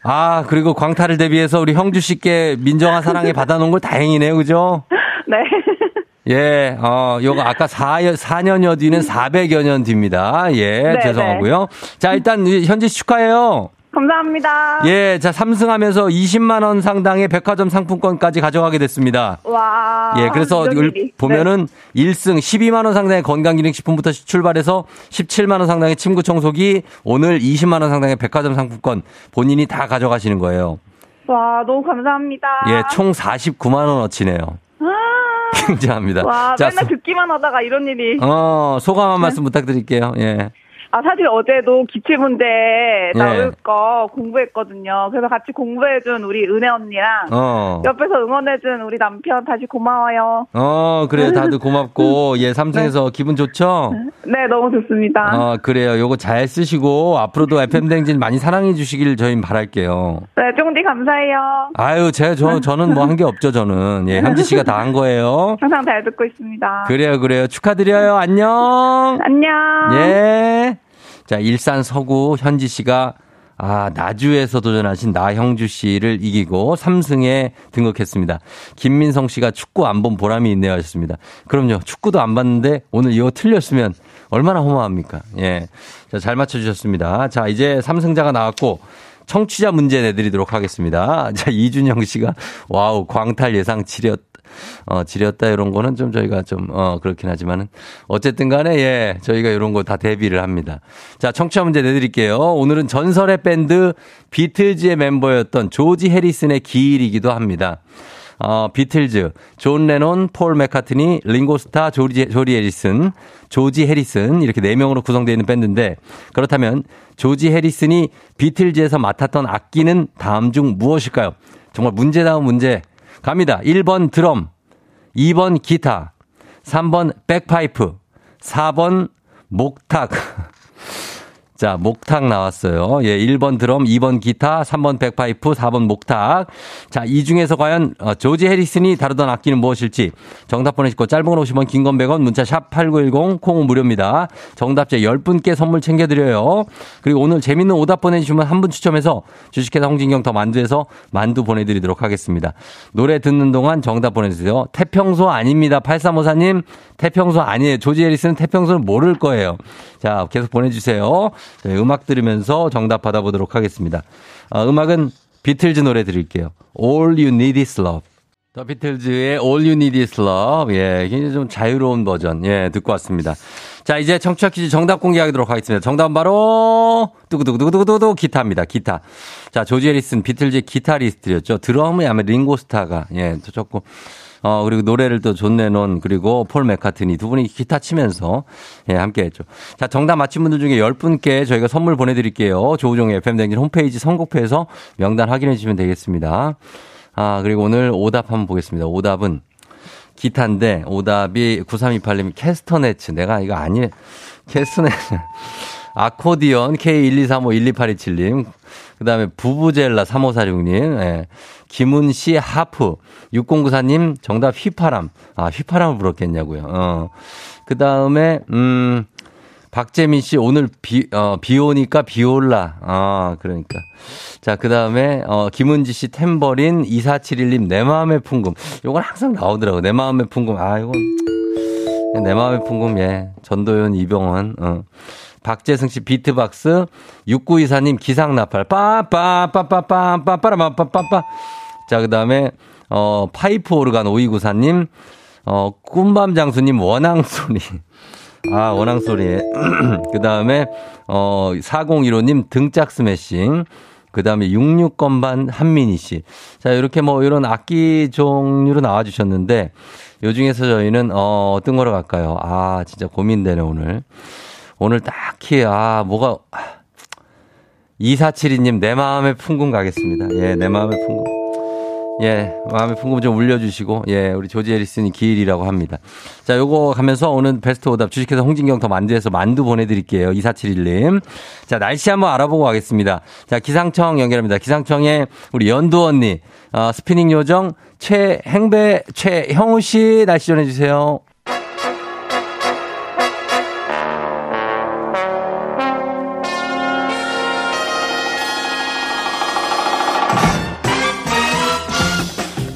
아, 그리고 광탈을 대비해서 우리 형주 씨께 민정아 사랑해 받아놓은 걸 다행이네요. 그죠? 네. 예, 어, 요거 아까 4, 4년여 뒤는 400여 년 뒤입니다. 예, 네, 죄송하고요. 자, 일단 현지 씨 축하해요. 감사합니다. 예, 자, 3승하면서 20만원 상당의 백화점 상품권까지 가져가게 됐습니다. 와. 예, 그래서 을. 보면은 1승 12만원 상당의 건강기능식품부터 출발해서 17만원 상당의 침구 청소기, 오늘 20만원 상당의 백화점 상품권 본인이 다 가져가시는 거예요. 네. 와, 너무 감사합니다. 예, 총 49만원어치네요. 아, 굉장합니다. 와, 자, 맨날 소- 듣기만 하다가 이런 일이. 어, 소감 한 말씀 부탁드릴게요. 예. 아, 사실 어제도 기출 문제 예. 나올 거 공부했거든요. 그래서 같이 공부해준 우리 은혜 언니랑 어. 옆에서 응원해준 우리 남편 다시 고마워요. 어, 그래요. 다들 고맙고, 예, 삼성에서 기분 좋죠? 네, 너무 좋습니다. 어, 그래요. 요거 잘 쓰시고, 앞으로도 FM댕진 많이 사랑해 주시길 저희 바랄게요. 네, 쫑디 감사해요. 아유, 제, 저, 저는 뭐 한 게 없죠, 저는. 예, 현지 씨가 다 한 거예요. 항상 잘 듣고 있습니다. 그래요, 그래요. 축하드려요. 안녕. 안녕. 예. 자, 일산 서구 현지 씨가 아, 나주에서 도전하신 나형주 씨를 이기고 3승에 등극했습니다. 김민성 씨가 축구 안 본 보람이 있네요 하셨습니다. 그럼요. 축구도 안 봤는데 오늘 이거 틀렸으면 얼마나 허무합니까? 예. 자, 잘 맞춰주셨습니다. 자, 이제 3승자가 나왔고 청취자 문제 내드리도록 하겠습니다. 자, 이준영 씨가 wow, 광탈 예상 지렸 어, 지렸다 이런 거는 좀 저희가 좀, 어, 그렇긴 하지만은 어쨌든 간에 예, 저희가 이런 거 다 대비를 합니다. 자, 청취자 문제 내드릴게요. 오늘은 전설의 밴드 비틀즈의 멤버였던 조지 해리슨의 기일이기도 합니다. 어, 비틀즈, 존 레논, 폴 맥카트니, 링고스타, 조지, 조리 해리슨, 조지 해리슨 이렇게 네 명으로 구성되어 있는 밴드인데 그렇다면 조지 해리슨이 비틀즈에서 맡았던 악기는 다음 중 무엇일까요? 정말 문제다운 문제 갑니다. 1번 드럼, 2번 기타, 3번 백파이프, 4번 목탁. 자, 목탁 나왔어요. 예, 1번 드럼, 2번 기타, 3번 백파이프, 4번 목탁. 자, 이 중에서 과연 어, 조지 해리슨이 다루던 악기는 무엇일지 정답 보내시고 짧은 건 50원, 긴 건 100원, 문자 샵 8910, 콩은 무료입니다. 정답자 10분께 선물 챙겨드려요. 그리고 오늘 재밌는 오답 보내주시면 한 분 추첨해서 주식회사 홍진경 더 만두에서 만두 보내드리도록 하겠습니다. 노래 듣는 동안 정답 보내주세요. 태평소 아닙니다. 8354님, 태평소 아니에요. 조지 해리슨은 태평소를 모를 거예요. 자, 계속 보내주세요. 저희 음악 들으면서 정답 받아보도록 하겠습니다. 어, 음악은 비틀즈 노래 드릴게요. All You Need Is Love. 더 비틀즈의 All You Need Is Love. 예, 굉장히 좀 자유로운 버전. 예, 듣고 왔습니다. 자, 이제 청취자 퀴즈 정답 공개하도록 하겠습니다. 정답은 바로, 두구두구두구두구두구 기타입니다. 기타. 자, 조지 해리슨 비틀즈의 기타리스트였죠. 드럼은 아마 링고스타가, 예, 쳤고. 어, 그리고 노래를 또 존 레논, 그리고 폴 맥카트니 두 분이 기타 치면서, 예, 함께 했죠. 자, 정답 맞힌 분들 중에 10분께 저희가 선물 보내 드릴게요. 조우종의 FM대행진 홈페이지 선곡표에서 명단 확인해 주시면 되겠습니다. 아, 그리고 오늘 오답 한번 보겠습니다. 오답은 기타인데, 오답이 9328님 캐스터네츠. 내가 이거 아니, 캐스터네츠. 아코디언 K123512827님. 그 다음에 부부젤라 3546님. 예. 김은 씨 하프. 6094님 정답 휘파람. 아, 휘파람을 불었겠냐고요. 어. 그 다음에, 음, 박재민 씨 오늘 비, 어, 비 오니까 비 올라. 아, 그러니까. 자, 그 다음에, 어, 김은지 씨 템버린 2471님 내 마음의 풍금. 요건 항상 나오더라고. 내 마음의 풍금. 아, 이건. 내 마음의 풍금, 예. 전도연, 이병헌, 어. 박재승 씨 비트박스, 6924님 기상나팔, 빠빠빠빠빠빠빠빠빠빠빠. 자, 그 다음에, 어, 파이프 오르간 5294님, 어, 꿈밤 장수님 원앙소리. 아, 원앙소리. 그 다음에, 어, 4015님 등짝 스매싱. 그 다음에 66건반 한민희 씨. 자, 이렇게 뭐 이런 악기 종류로 나와주셨는데, 요 중에서 저희는, 어, 어떤 거로 갈까요? 아, 진짜 고민되네, 오늘. 오늘 딱히, 아, 뭐가, 2472님, 내 마음의 풍금 가겠습니다. 예, 내 마음의 풍금. 예, 마음의 풍금 좀 울려주시고, 예, 우리 조지 에리슨이 기일이라고 합니다. 자, 요거 가면서 오늘 베스트 오답 주식회사 홍진경 더 만두에서 만두 보내드릴게요. 2471님. 자, 날씨 한번 알아보고 가겠습니다. 자, 기상청 연결합니다. 기상청에 우리 연두 언니, 어, 스피닝 요정 최 행배, 최형우 씨 날씨 전해주세요.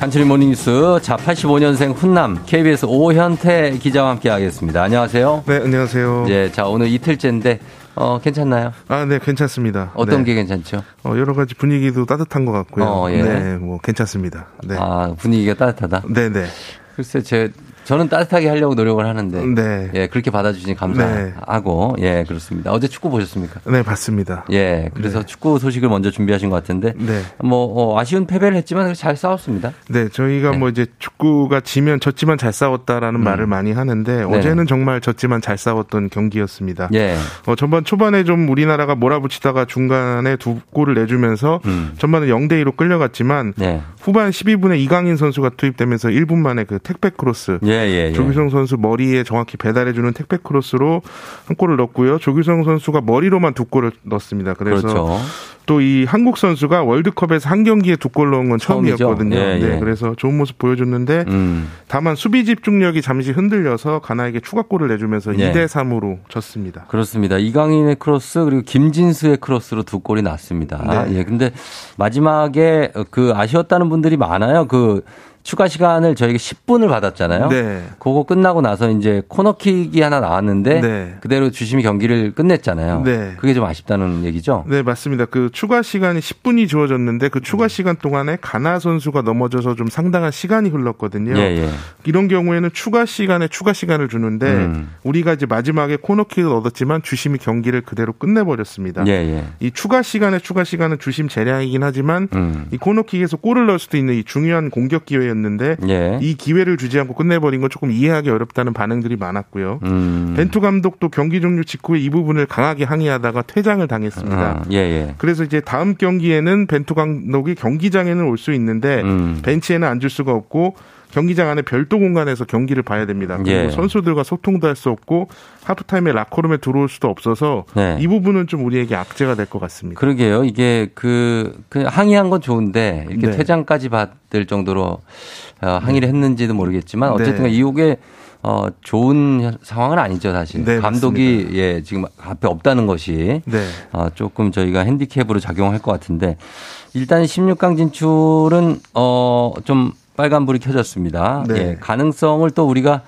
한철인 모닝뉴스. 자, 85년생 훈남 KBS 오현태 기자와 함께 하겠습니다. 안녕하세요. 네, 안녕하세요. 예, 자, 오늘 이틀째인데 어, 괜찮나요? 아, 네, 괜찮습니다. 어떤 네. 게 괜찮죠? 어, 여러 가지 분위기도 따뜻한 것 같고요. 어, 예. 네, 뭐 괜찮습니다. 네. 아, 분위기가 따뜻하다? 네, 네. 글쎄, 제, 저는 따뜻하게 하려고 노력을 하는데. 네. 예, 그렇게 받아주시니 감사하고. 예, 그렇습니다. 어제 축구 보셨습니까? 네, 봤습니다. 예, 그래서 축구 소식을 먼저 준비하신 것 같은데. 네. 뭐, 어, 아쉬운 패배를 했지만 잘 싸웠습니다. 네, 저희가 뭐 이제 축구가 지면 졌지만 잘 싸웠다라는 음. 말을 많이 하는데 어제는 정말 졌지만 잘 싸웠던 경기였습니다. 예. 어, 전반 초반에 좀 우리나라가 몰아붙이다가 중간에 두 골을 내주면서 음. 전반은 0대 2로 끌려갔지만 예. 후반 12분에 이강인 선수가 투입되면서 1분 만에 그 택배 크로스 예, 예, 예. 조규성 선수 머리에 정확히 배달해주는 택배 크로스로 한 골을 넣었고요. 조규성 선수가 머리로만 두 골을 넣었습니다. 그래서 그렇죠. 또 이 한국 선수가 월드컵에서 한 경기에 두 골 넣은 건. 처음이었거든요. 예, 예. 네, 그래서 좋은 모습 보여줬는데 음. 다만 수비 집중력이 잠시 흔들려서 가나에게 추가골을 내주면서 예. 2대 3으로 졌습니다. 그렇습니다. 이강인의 크로스 그리고 김진수의 크로스로 두 골이 났습니다. 네. 예. 근데 마지막에 그 아쉬웠다는 분들이 많아요. 그 추가 시간을 저희가 10분을 받았잖아요. 네. 그거 끝나고 나서 이제 코너킥이 하나 나왔는데 네. 그대로 주심이 경기를 끝냈잖아요. 네. 그게 좀 아쉽다는 얘기죠. 네, 맞습니다. 그 추가 시간이 10분이 주어졌는데 그 추가 시간 동안에 가나 선수가 넘어져서 좀 상당한 시간이 흘렀거든요. 예, 예. 이런 경우에는 추가 시간에 추가 시간을 주는데 음. 우리가 이제 마지막에 코너킥을 얻었지만 주심이 경기를 그대로 끝내버렸습니다. 예, 예. 이 추가 시간에 추가 시간은 주심 재량이긴 하지만 음. 이 코너킥에서 골을 넣을 수도 있는 이 중요한 공격 기회 였는데 예. 이 기회를 주지 않고 끝내버린 건 조금 이해하기 어렵다는 반응들이 많았고요. 음. 벤투 감독도 경기 종료 직후에 이 부분을 강하게 항의하다가 퇴장을 당했습니다. 아, 예, 예. 그래서 이제 다음 경기에는 벤투 감독이 경기장에는 올 수 있는데 음. 벤치에는 앉을 수가 없고 경기장 안에 별도 공간에서 경기를 봐야 됩니다. 그리고 예. 선수들과 소통도 할 수 없고 하프타임에 라커룸에 들어올 수도 없어서 네. 이 부분은 좀 우리에게 악재가 될 것 같습니다. 그러게요. 이게 그, 그 항의한 건 좋은데 이렇게 네. 퇴장까지 받을 정도로 어, 항의를 했는지도 모르겠지만 어쨌든 네. 이게 어, 좋은 상황은 아니죠, 사실. 네, 감독이 맞습니다. 예, 지금 앞에 없다는 것이 네. 어, 조금 저희가 핸디캡으로 작용할 것 같은데 일단 16강 진출은 어, 좀 빨간불이 켜졌습니다. 네. 예, 가능성을 또 우리가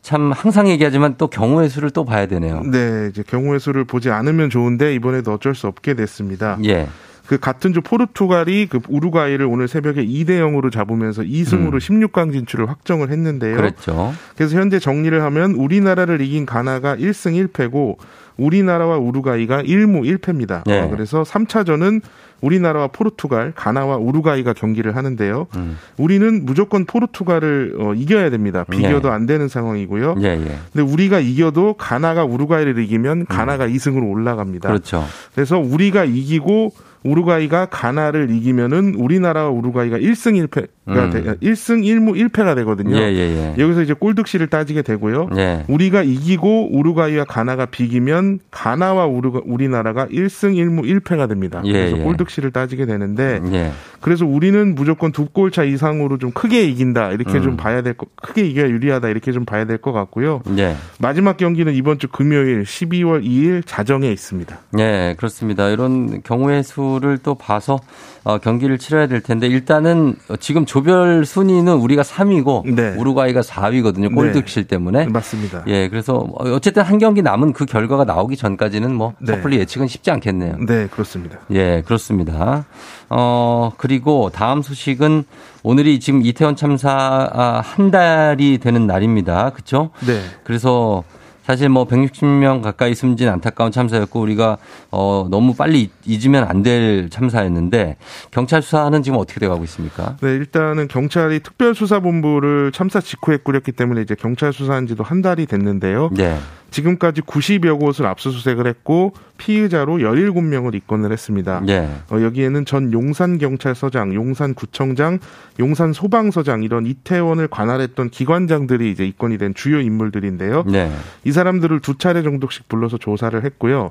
참 항상 얘기하지만 또 경우의 수를 또 봐야 되네요. 네, 이제 경우의 수를 보지 않으면 좋은데 이번에도 어쩔 수 없게 됐습니다. 예. 그 같은 주 포르투갈이 그 우루과이를 오늘 새벽에 2대 0으로 잡으면서 2승으로 음. 16강 진출을 확정을 했는데요. 그랬죠. 그래서 현재 정리를 하면 우리나라를 이긴 가나가 1승 1패고 우리나라와 우루과이가 1무 1패입니다. 네. 어, 그래서 3차전은 우리나라와 포르투갈, 가나와 우루과이가 경기를 하는데요. 음. 우리는 무조건 포르투갈을 어, 이겨야 됩니다. 비교도 네. 안 되는 상황이고요. 예, 예. 근데 우리가 이겨도 가나가 우루과이를 이기면 가나가 2승으로 올라갑니다. 음. 그렇죠. 그래서 우리가 이기고 우루과이가 가나를 이기면은 우리나라와 우루과이가 1승 1패가 음. 돼, 1승 1무 1패가 되거든요. 예, 예, 예. 여기서 이제 골득실을 따지게 되고요. 예. 우리가 이기고 우루과이와 가나가 비기면 가나와 우루, 우리나라가 1승 1무 1패가 됩니다. 예, 그래서 예. 골득실을 따지게 되는데 예. 그래서 우리는 무조건 두 골 차 이상으로 좀 크게 이긴다 이렇게 음. 좀 봐야 될 거, 크게 이겨야 유리하다 이렇게 좀 봐야 될 것 같고요. 예. 마지막 경기는 이번 주 금요일 12월 2일 자정에 있습니다. 예, 그렇습니다. 이런 경우의 수를 또 봐서 어, 경기를 치러야 될 텐데 일단은 지금 조별 순위는 우리가 3위고 네. 우루과이가 4위거든요. 골득실 때문에. 맞습니다. 예, 그래서 어쨌든 한 경기 남은 그 결과가 나오기 전까지는 뭐 네. 섣불리 예측은 쉽지 않겠네요. 네, 그렇습니다. 예, 그렇습니다. 어, 그리고 다음 소식은 오늘이 지금 이태원 참사 아, 한 달이 되는 날입니다. 그렇죠? 네. 그래서 사실 뭐 160명 가까이 숨진 안타까운 참사였고 우리가 어 너무 빨리 잊으면 안 될 참사였는데 경찰 수사는 지금 어떻게 돼 가고 있습니까? 네, 일단은 경찰이 특별수사본부를 참사 직후에 꾸렸기 때문에 이제 경찰 수사한 지도 한 달이 됐는데요. 네. 지금까지 90여 곳을 압수수색을 했고 피의자로 17명을 입건을 했습니다. 예. 어, 여기에는 전 용산경찰서장, 용산구청장, 용산소방서장 이런 이태원을 관할했던 기관장들이 이제 입건이 된 주요 인물들인데요. 네. 이 사람들을 두 차례 정도씩 불러서 조사를 했고요.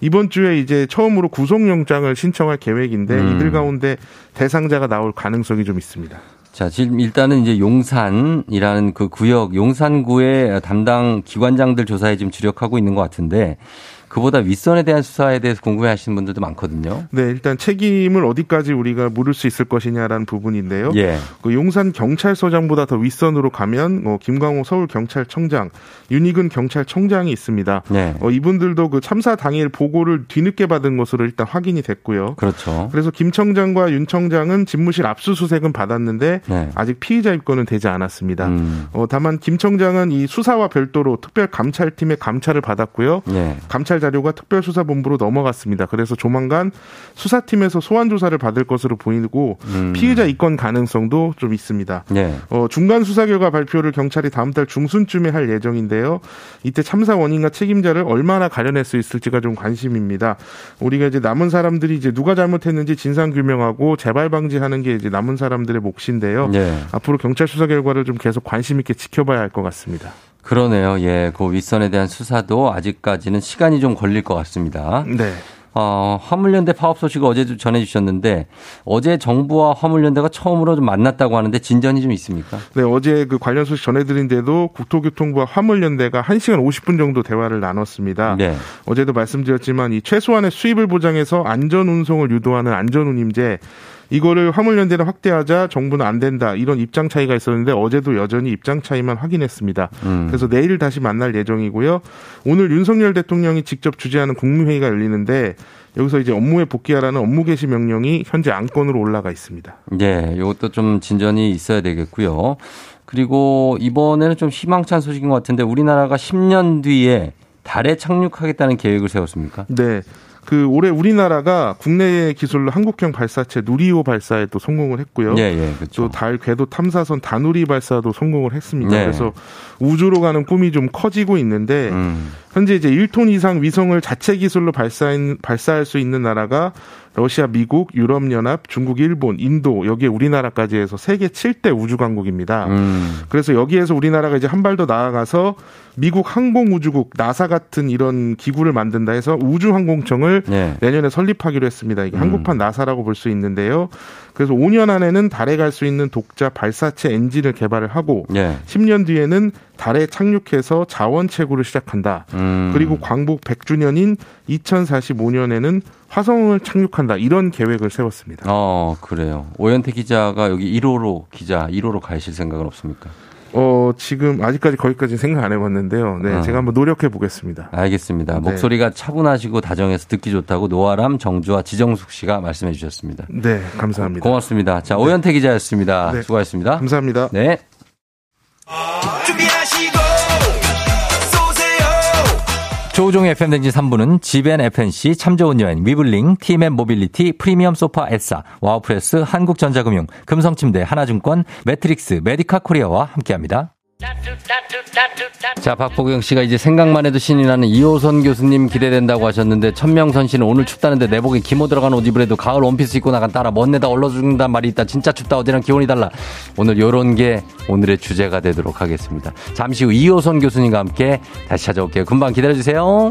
이번 주에 이제 처음으로 구속영장을 신청할 계획인데 음. 이들 가운데 대상자가 나올 가능성이 좀 있습니다. 자, 지금 일단은 이제 용산이라는 그 구역, 용산구의 담당 기관장들 조사에 지금 주력하고 있는 것 같은데 그보다 윗선에 대한 수사에 대해서 궁금해 하시는 분들도 많거든요. 네, 일단 책임을 어디까지 우리가 물을 수 있을 것이냐라는 부분인데요. 예. 그 용산 경찰서장보다 더 윗선으로 가면 어, 김광호 서울 경찰청장, 윤희근 경찰청장이 있습니다. 네. 어, 이분들도 그 참사 당일 보고를 뒤늦게 받은 것으로 일단 확인이 됐고요. 그렇죠. 그래서 김 청장과 윤 청장은 집무실 압수수색은 받았는데 네. 아직 피의자 입건은 되지 않았습니다. 음. 어, 다만 김 청장은 이 수사와 별도로 특별 감찰팀의 감찰을 받았고요. 네. 감찰 자료가 특별수사본부로 넘어갔습니다. 그래서 조만간 수사팀에서 소환 조사를 받을 것으로 보이고 음. 피의자 입건 가능성도 좀 있습니다. 네. 어, 중간 수사 결과 발표를 경찰이 다음 달 중순쯤에 할 예정인데요. 이때 참사 원인과 책임자를 얼마나 가려낼 수 있을지가 좀 관심입니다. 우리가 이제 남은 사람들이 이제 누가 잘못했는지 진상 규명하고 재발 방지하는 게 이제 남은 사람들의 몫인데요. 네. 앞으로 경찰 수사 결과를 좀 계속 관심 있게 지켜봐야 할 것 같습니다. 그러네요. 예. 그 윗선에 대한 수사도 아직까지는 시간이 좀 걸릴 것 같습니다. 네. 어, 화물연대 파업 소식을 어제 도 전해주셨는데 어제 정부와 화물연대가 처음으로 좀 만났다고 하는데 진전이 좀 있습니까? 네, 어제 그 관련 소식 전해드린데도 국토교통부와 화물연대가 1시간 50분 정도 대화를 나눴습니다. 네. 어제도 말씀드렸지만 이 최소한의 수입을 보장해서 안전 운송을 유도하는 안전 운임제 이거를 화물연대를 확대하자 정부는 안 된다 이런 입장 차이가 있었는데 어제도 여전히 입장 차이만 확인했습니다. 음. 그래서 내일 다시 만날 예정이고요. 오늘 윤석열 대통령이 직접 주재하는 국무회의가 열리는데 여기서 이제 업무에 복귀하라는 업무 개시 명령이 현재 안건으로 올라가 있습니다. 예, 이것도 좀 진전이 있어야 되겠고요. 그리고 이번에는 좀 희망찬 소식인 것 같은데 우리나라가 10년 뒤에 달에 착륙하겠다는 계획을 세웠습니까? 네. 그 올해 우리나라가 국내 기술로 한국형 발사체 누리호 발사에 또 성공을 했고요. 예, 예, 그렇죠. 또달 궤도 탐사선 다누리 발사도 성공을 했습니다. 네. 그래서 우주로 가는 꿈이 좀 커지고 있는데 음. 현재 이제 1톤 이상 위성을 자체 기술로 발사인, 발사할 수 있는 나라가 러시아, 미국, 유럽연합, 중국, 일본, 인도 여기에 우리나라까지 해서 세계 7대 우주 강국입니다. 음. 그래서 여기에서 우리나라가 이제 한 발 더 나아가서 미국 항공우주국 나사 같은 이런 기구를 만든다 해서 우주항공청을 네. 내년에 설립하기로 했습니다. 이게 음. 한국판 나사라고 볼 수 있는데요. 그래서 5년 안에는 달에 갈 수 있는 독자 발사체 엔진을 개발을 하고 예. 10년 뒤에는 달에 착륙해서 자원 채굴을 시작한다. 음. 그리고 광복 100주년인 2045년에는 화성을 착륙한다. 이런 계획을 세웠습니다. 어, 그래요. 오현태 기자가 여기 1호로 기자 1호로 가실 생각은 없습니까? 어, 지금 아직까지 거기까지 생각 안 해봤는데요. 네, 어. 제가 한번 노력해 보겠습니다. 알겠습니다. 네. 목소리가 차분하시고 다정해서 듣기 좋다고 노아람, 정주와 지정숙 씨가 말씀해 주셨습니다. 네, 감사합니다. 고맙습니다. 자, 오현태 기자였습니다. 네. 수고하셨습니다. 감사합니다. 네. 준비하시고 조우종의 FM대행진 3부는 지벤 FNC, 참 좋은 여행, 위블링, 팀앤 모빌리티, 프리미엄 소파 에싸, 와우프레스, 한국전자금융, 금성침대, 하나증권, 매트릭스, 메디카 코리아와 함께합니다. 자, 박보경 씨가 이제 생각만 해도 신이 나는 이호선 교수님 기대된다고 하셨는데 천명선 씨는 오늘 춥다는데 내복에 기모 들어간 옷 입으래도 가을 원피스 입고 나간 딸아 멋 내다 얼어 죽는단 말이 있다. 진짜 춥다. 어제랑 기온이 달라. 오늘 요런 게 오늘의 주제가 되도록 하겠습니다. 잠시 후 이호선 교수님과 함께 다시 찾아올게요. 금방 기다려 주세요.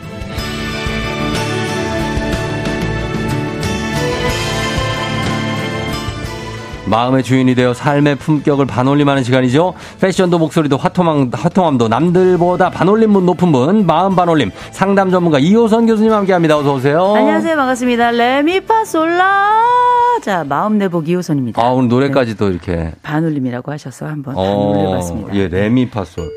마음의 주인이 되어 삶의 품격을 반올림하는 시간이죠. 패션도 목소리도 화통함, 화통함도 남들보다 반올림 분 높은 분 마음 반올림 상담 전문가 이호선 교수님 함께합니다. 어서 오세요. 안녕하세요. 반갑습니다. 레미파솔라. 자, 마음 내복 이호선입니다. 아 오늘 노래까지 또 이렇게 반올림이라고 하셔서 한번 반올려봤습니다. 예, 레미파솔.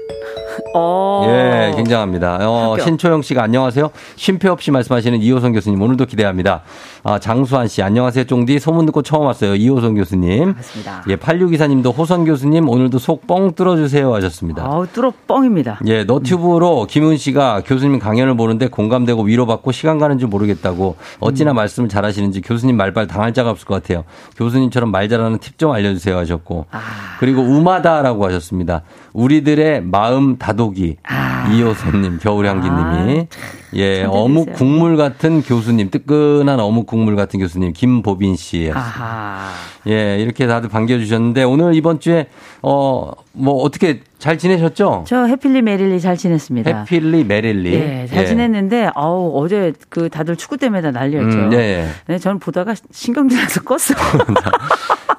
어. 예, 굉장합니다. 어. 신초영 씨가 안녕하세요. 쉼표 없이 말씀하시는 이호선 교수님 오늘도 기대합니다. 아, 장수환 씨 안녕하세요. 쫑디 소문 듣고 처음 왔어요. 이호선 교수님. 반갑습니다. 예, 86기사님도 호선 교수님 오늘도 속 뻥 뚫어주세요 하셨습니다. 아우, 뚫어 뻥입니다. 예, 너튜브로 김은 씨가 교수님 강연을 보는데 공감되고 위로받고 시간 가는 줄 모르겠다고 어찌나 음. 말씀을 잘하시는지 교수님 말발 당할 자가 없을 것 같아요. 교수님처럼 말 잘하는 팁 좀 알려주세요 하셨고 아. 그리고 우마다라고 하셨습니다. 우리들의 마음 다독이 이호선님 겨울향기님이 예 아. 참 어묵. 국물 같은 교수님 뜨끈한 어묵 국물 같은 교수님 김보빈 씨 아하. 예 이렇게 다들 반겨주셨는데 오늘 이번 주에 어 뭐 어떻게 잘 지내셨죠? 저 해필리 메릴리 잘 지냈습니다. 해필리 메릴리. 예, 잘 지냈는데, 아우, 어제 그 다들 축구 때문에 다 난리였죠. 음, 예, 예. 네, 저는 보다가 신경질 나서 껐어.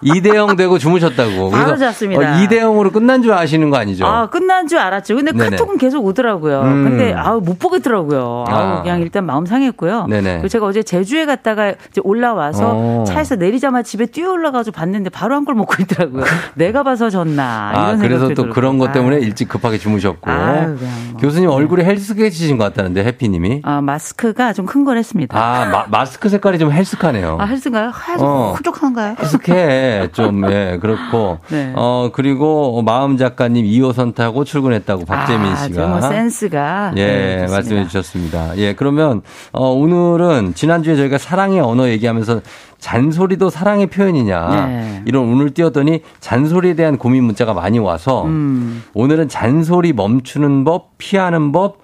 2대0 되고 주무셨다고. 바로 잤습니다. 2대0으로 끝난 줄 아시는 거 아니죠? 아, 끝난 줄 알았죠. 근데 네네. 카톡은 계속 오더라고요. 음. 근데, 아우, 못 보겠더라고요. 아우, 아. 그냥 일단 마음 상했고요. 네네. 그리고 제가 어제 제주에 갔다가 이제 올라와서 어. 차에서 내리자마자 집에 뛰어 올라가서 봤는데 바로 한골 먹고 있더라고요. 내가 봐서 졌나. 이런 아, 그래서 또 들고. 그런 것 때문에 아. 일찍 급하게 주무셨고. 아유, 뭐. 교수님 얼굴에 헬스케치신 것 같다는데, 해피님이. 아, 마스크가 좀 큰 걸 했습니다. 아, 마, 스크 색깔이 좀 헬스카네요. 아, 헬스인가요? 하얀 어. 후적한가요? 헬스 케, 좀, 예, 그렇고. 네. 어, 그리고 마음 작가님 2호선 타고 출근했다고 박재민 아, 씨가. 뭐 센스가. 예, 네. 말씀해 주셨습니다. 예, 그러면, 어, 오늘은 지난주에 저희가 사랑의 언어 얘기하면서 잔소리도 사랑의 표현이냐. 네. 이런 운을 띄웠더니 잔소리에 대한 고민 문자가 많이 와서 음. 오늘은 잔소리 멈추는 법, 피하는 법,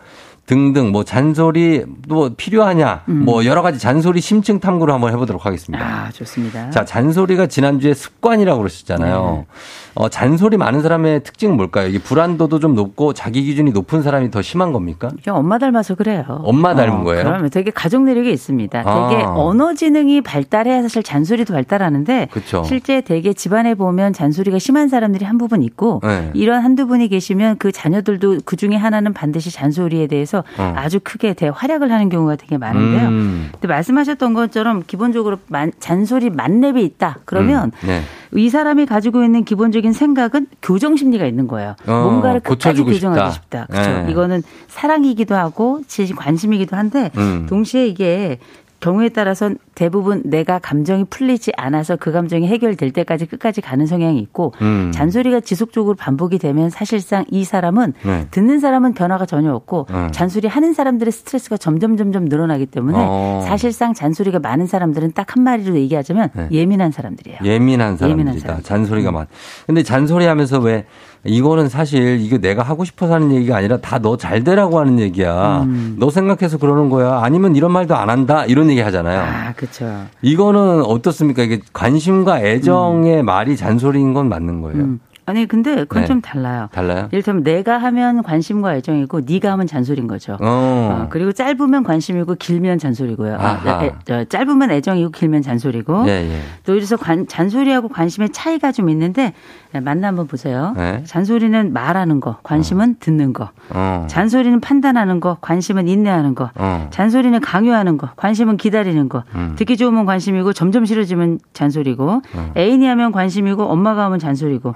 등등 뭐 잔소리 뭐 필요하냐 뭐 여러 가지 잔소리 심층 탐구를 한번 해보도록 하겠습니다. 음. 아, 좋습니다. 자 잔소리가 지난주에 습관이라고 그러셨잖아요. 네. 어, 잔소리 많은 사람의 특징은 뭘까요? 이게 불안도도 좀 높고 자기 기준이 높은 사람이 더 심한 겁니까? 그냥 엄마 닮아서 그래요. 엄마 닮은 거예요? 그러면 되게 가족 내력이 있습니다. 아. 되게 언어 지능이 발달해야 사실 잔소리도 발달하는데 그쵸. 실제 되게 집안에 보면 잔소리가 심한 사람들이 한 부분 있고 네. 이런 한두 분이 계시면 그 자녀들도 그 중에 하나는 반드시 잔소리에 대해서 어. 아주 크게 대활약을 하는 경우가 되게 많은데요. 음. 근데 말씀하셨던 것처럼 기본적으로 만- 잔소리 만렙이 있다. 그러면 음, 네. 이 사람이 가지고 있는 기본적인 생각은 교정 심리가 있는 거예요. 어, 뭔가를 끝까지 교정하고 싶다. 싶다. 그렇죠. 네. 이거는 사랑이기도 하고 관심이기도 한데 음. 동시에 이게 경우에 따라서 대부분 내가 감정이 풀리지 않아서 그 감정이 해결될 때까지 끝까지 가는 성향이 있고 음. 잔소리가 지속적으로 반복이 되면 사실상 이 사람은 네. 듣는 사람은 변화가 전혀 없고 음. 잔소리 하는 사람들의 스트레스가 점점 점점 늘어나기 때문에 어. 사실상 잔소리가 많은 사람들은 딱 한 마리로 얘기하자면 네. 예민한 사람들이에요. 예민한 사람들이다. 예민한 사람들. 잔소리가 많. 근데 잔소리 하면서 왜 이거는 사실 이거 내가 하고 싶어서 하는 얘기가 아니라 다 너 잘 되라고 하는 얘기야. 음. 너 생각해서 그러는 거야. 아니면 이런 말도 안 한다. 이런 얘기 하잖아요. 아, 그렇 죠. 이거는 어떻습니까? 이게 관심과 애정의 말이 잔소리인 건 맞는 거예요. 음. 아니 근데 그건 네. 좀 달라요. 달라요? 이를테면 내가 하면 관심과 애정이고 네가 하면 잔소리인 거죠. 어. 어, 그리고 짧으면 관심이고 길면 잔소리고요. 아. 애- 저, 짧으면 애정이고 길면 잔소리고. 예, 예. 또 이래서 관- 잔소리하고 관심의 차이가 좀 있는데 네, 만나 한번 보세요. 네. 잔소리는 말하는 거, 관심은 듣는 거. 어. 잔소리는 판단하는 거, 관심은 인내하는 거. 어. 잔소리는 강요하는 거, 관심은 기다리는 거. 음. 듣기 좋으면 관심이고 점점 싫어지면 잔소리고 어. 애인이 하면 관심이고 엄마가 하면 잔소리고.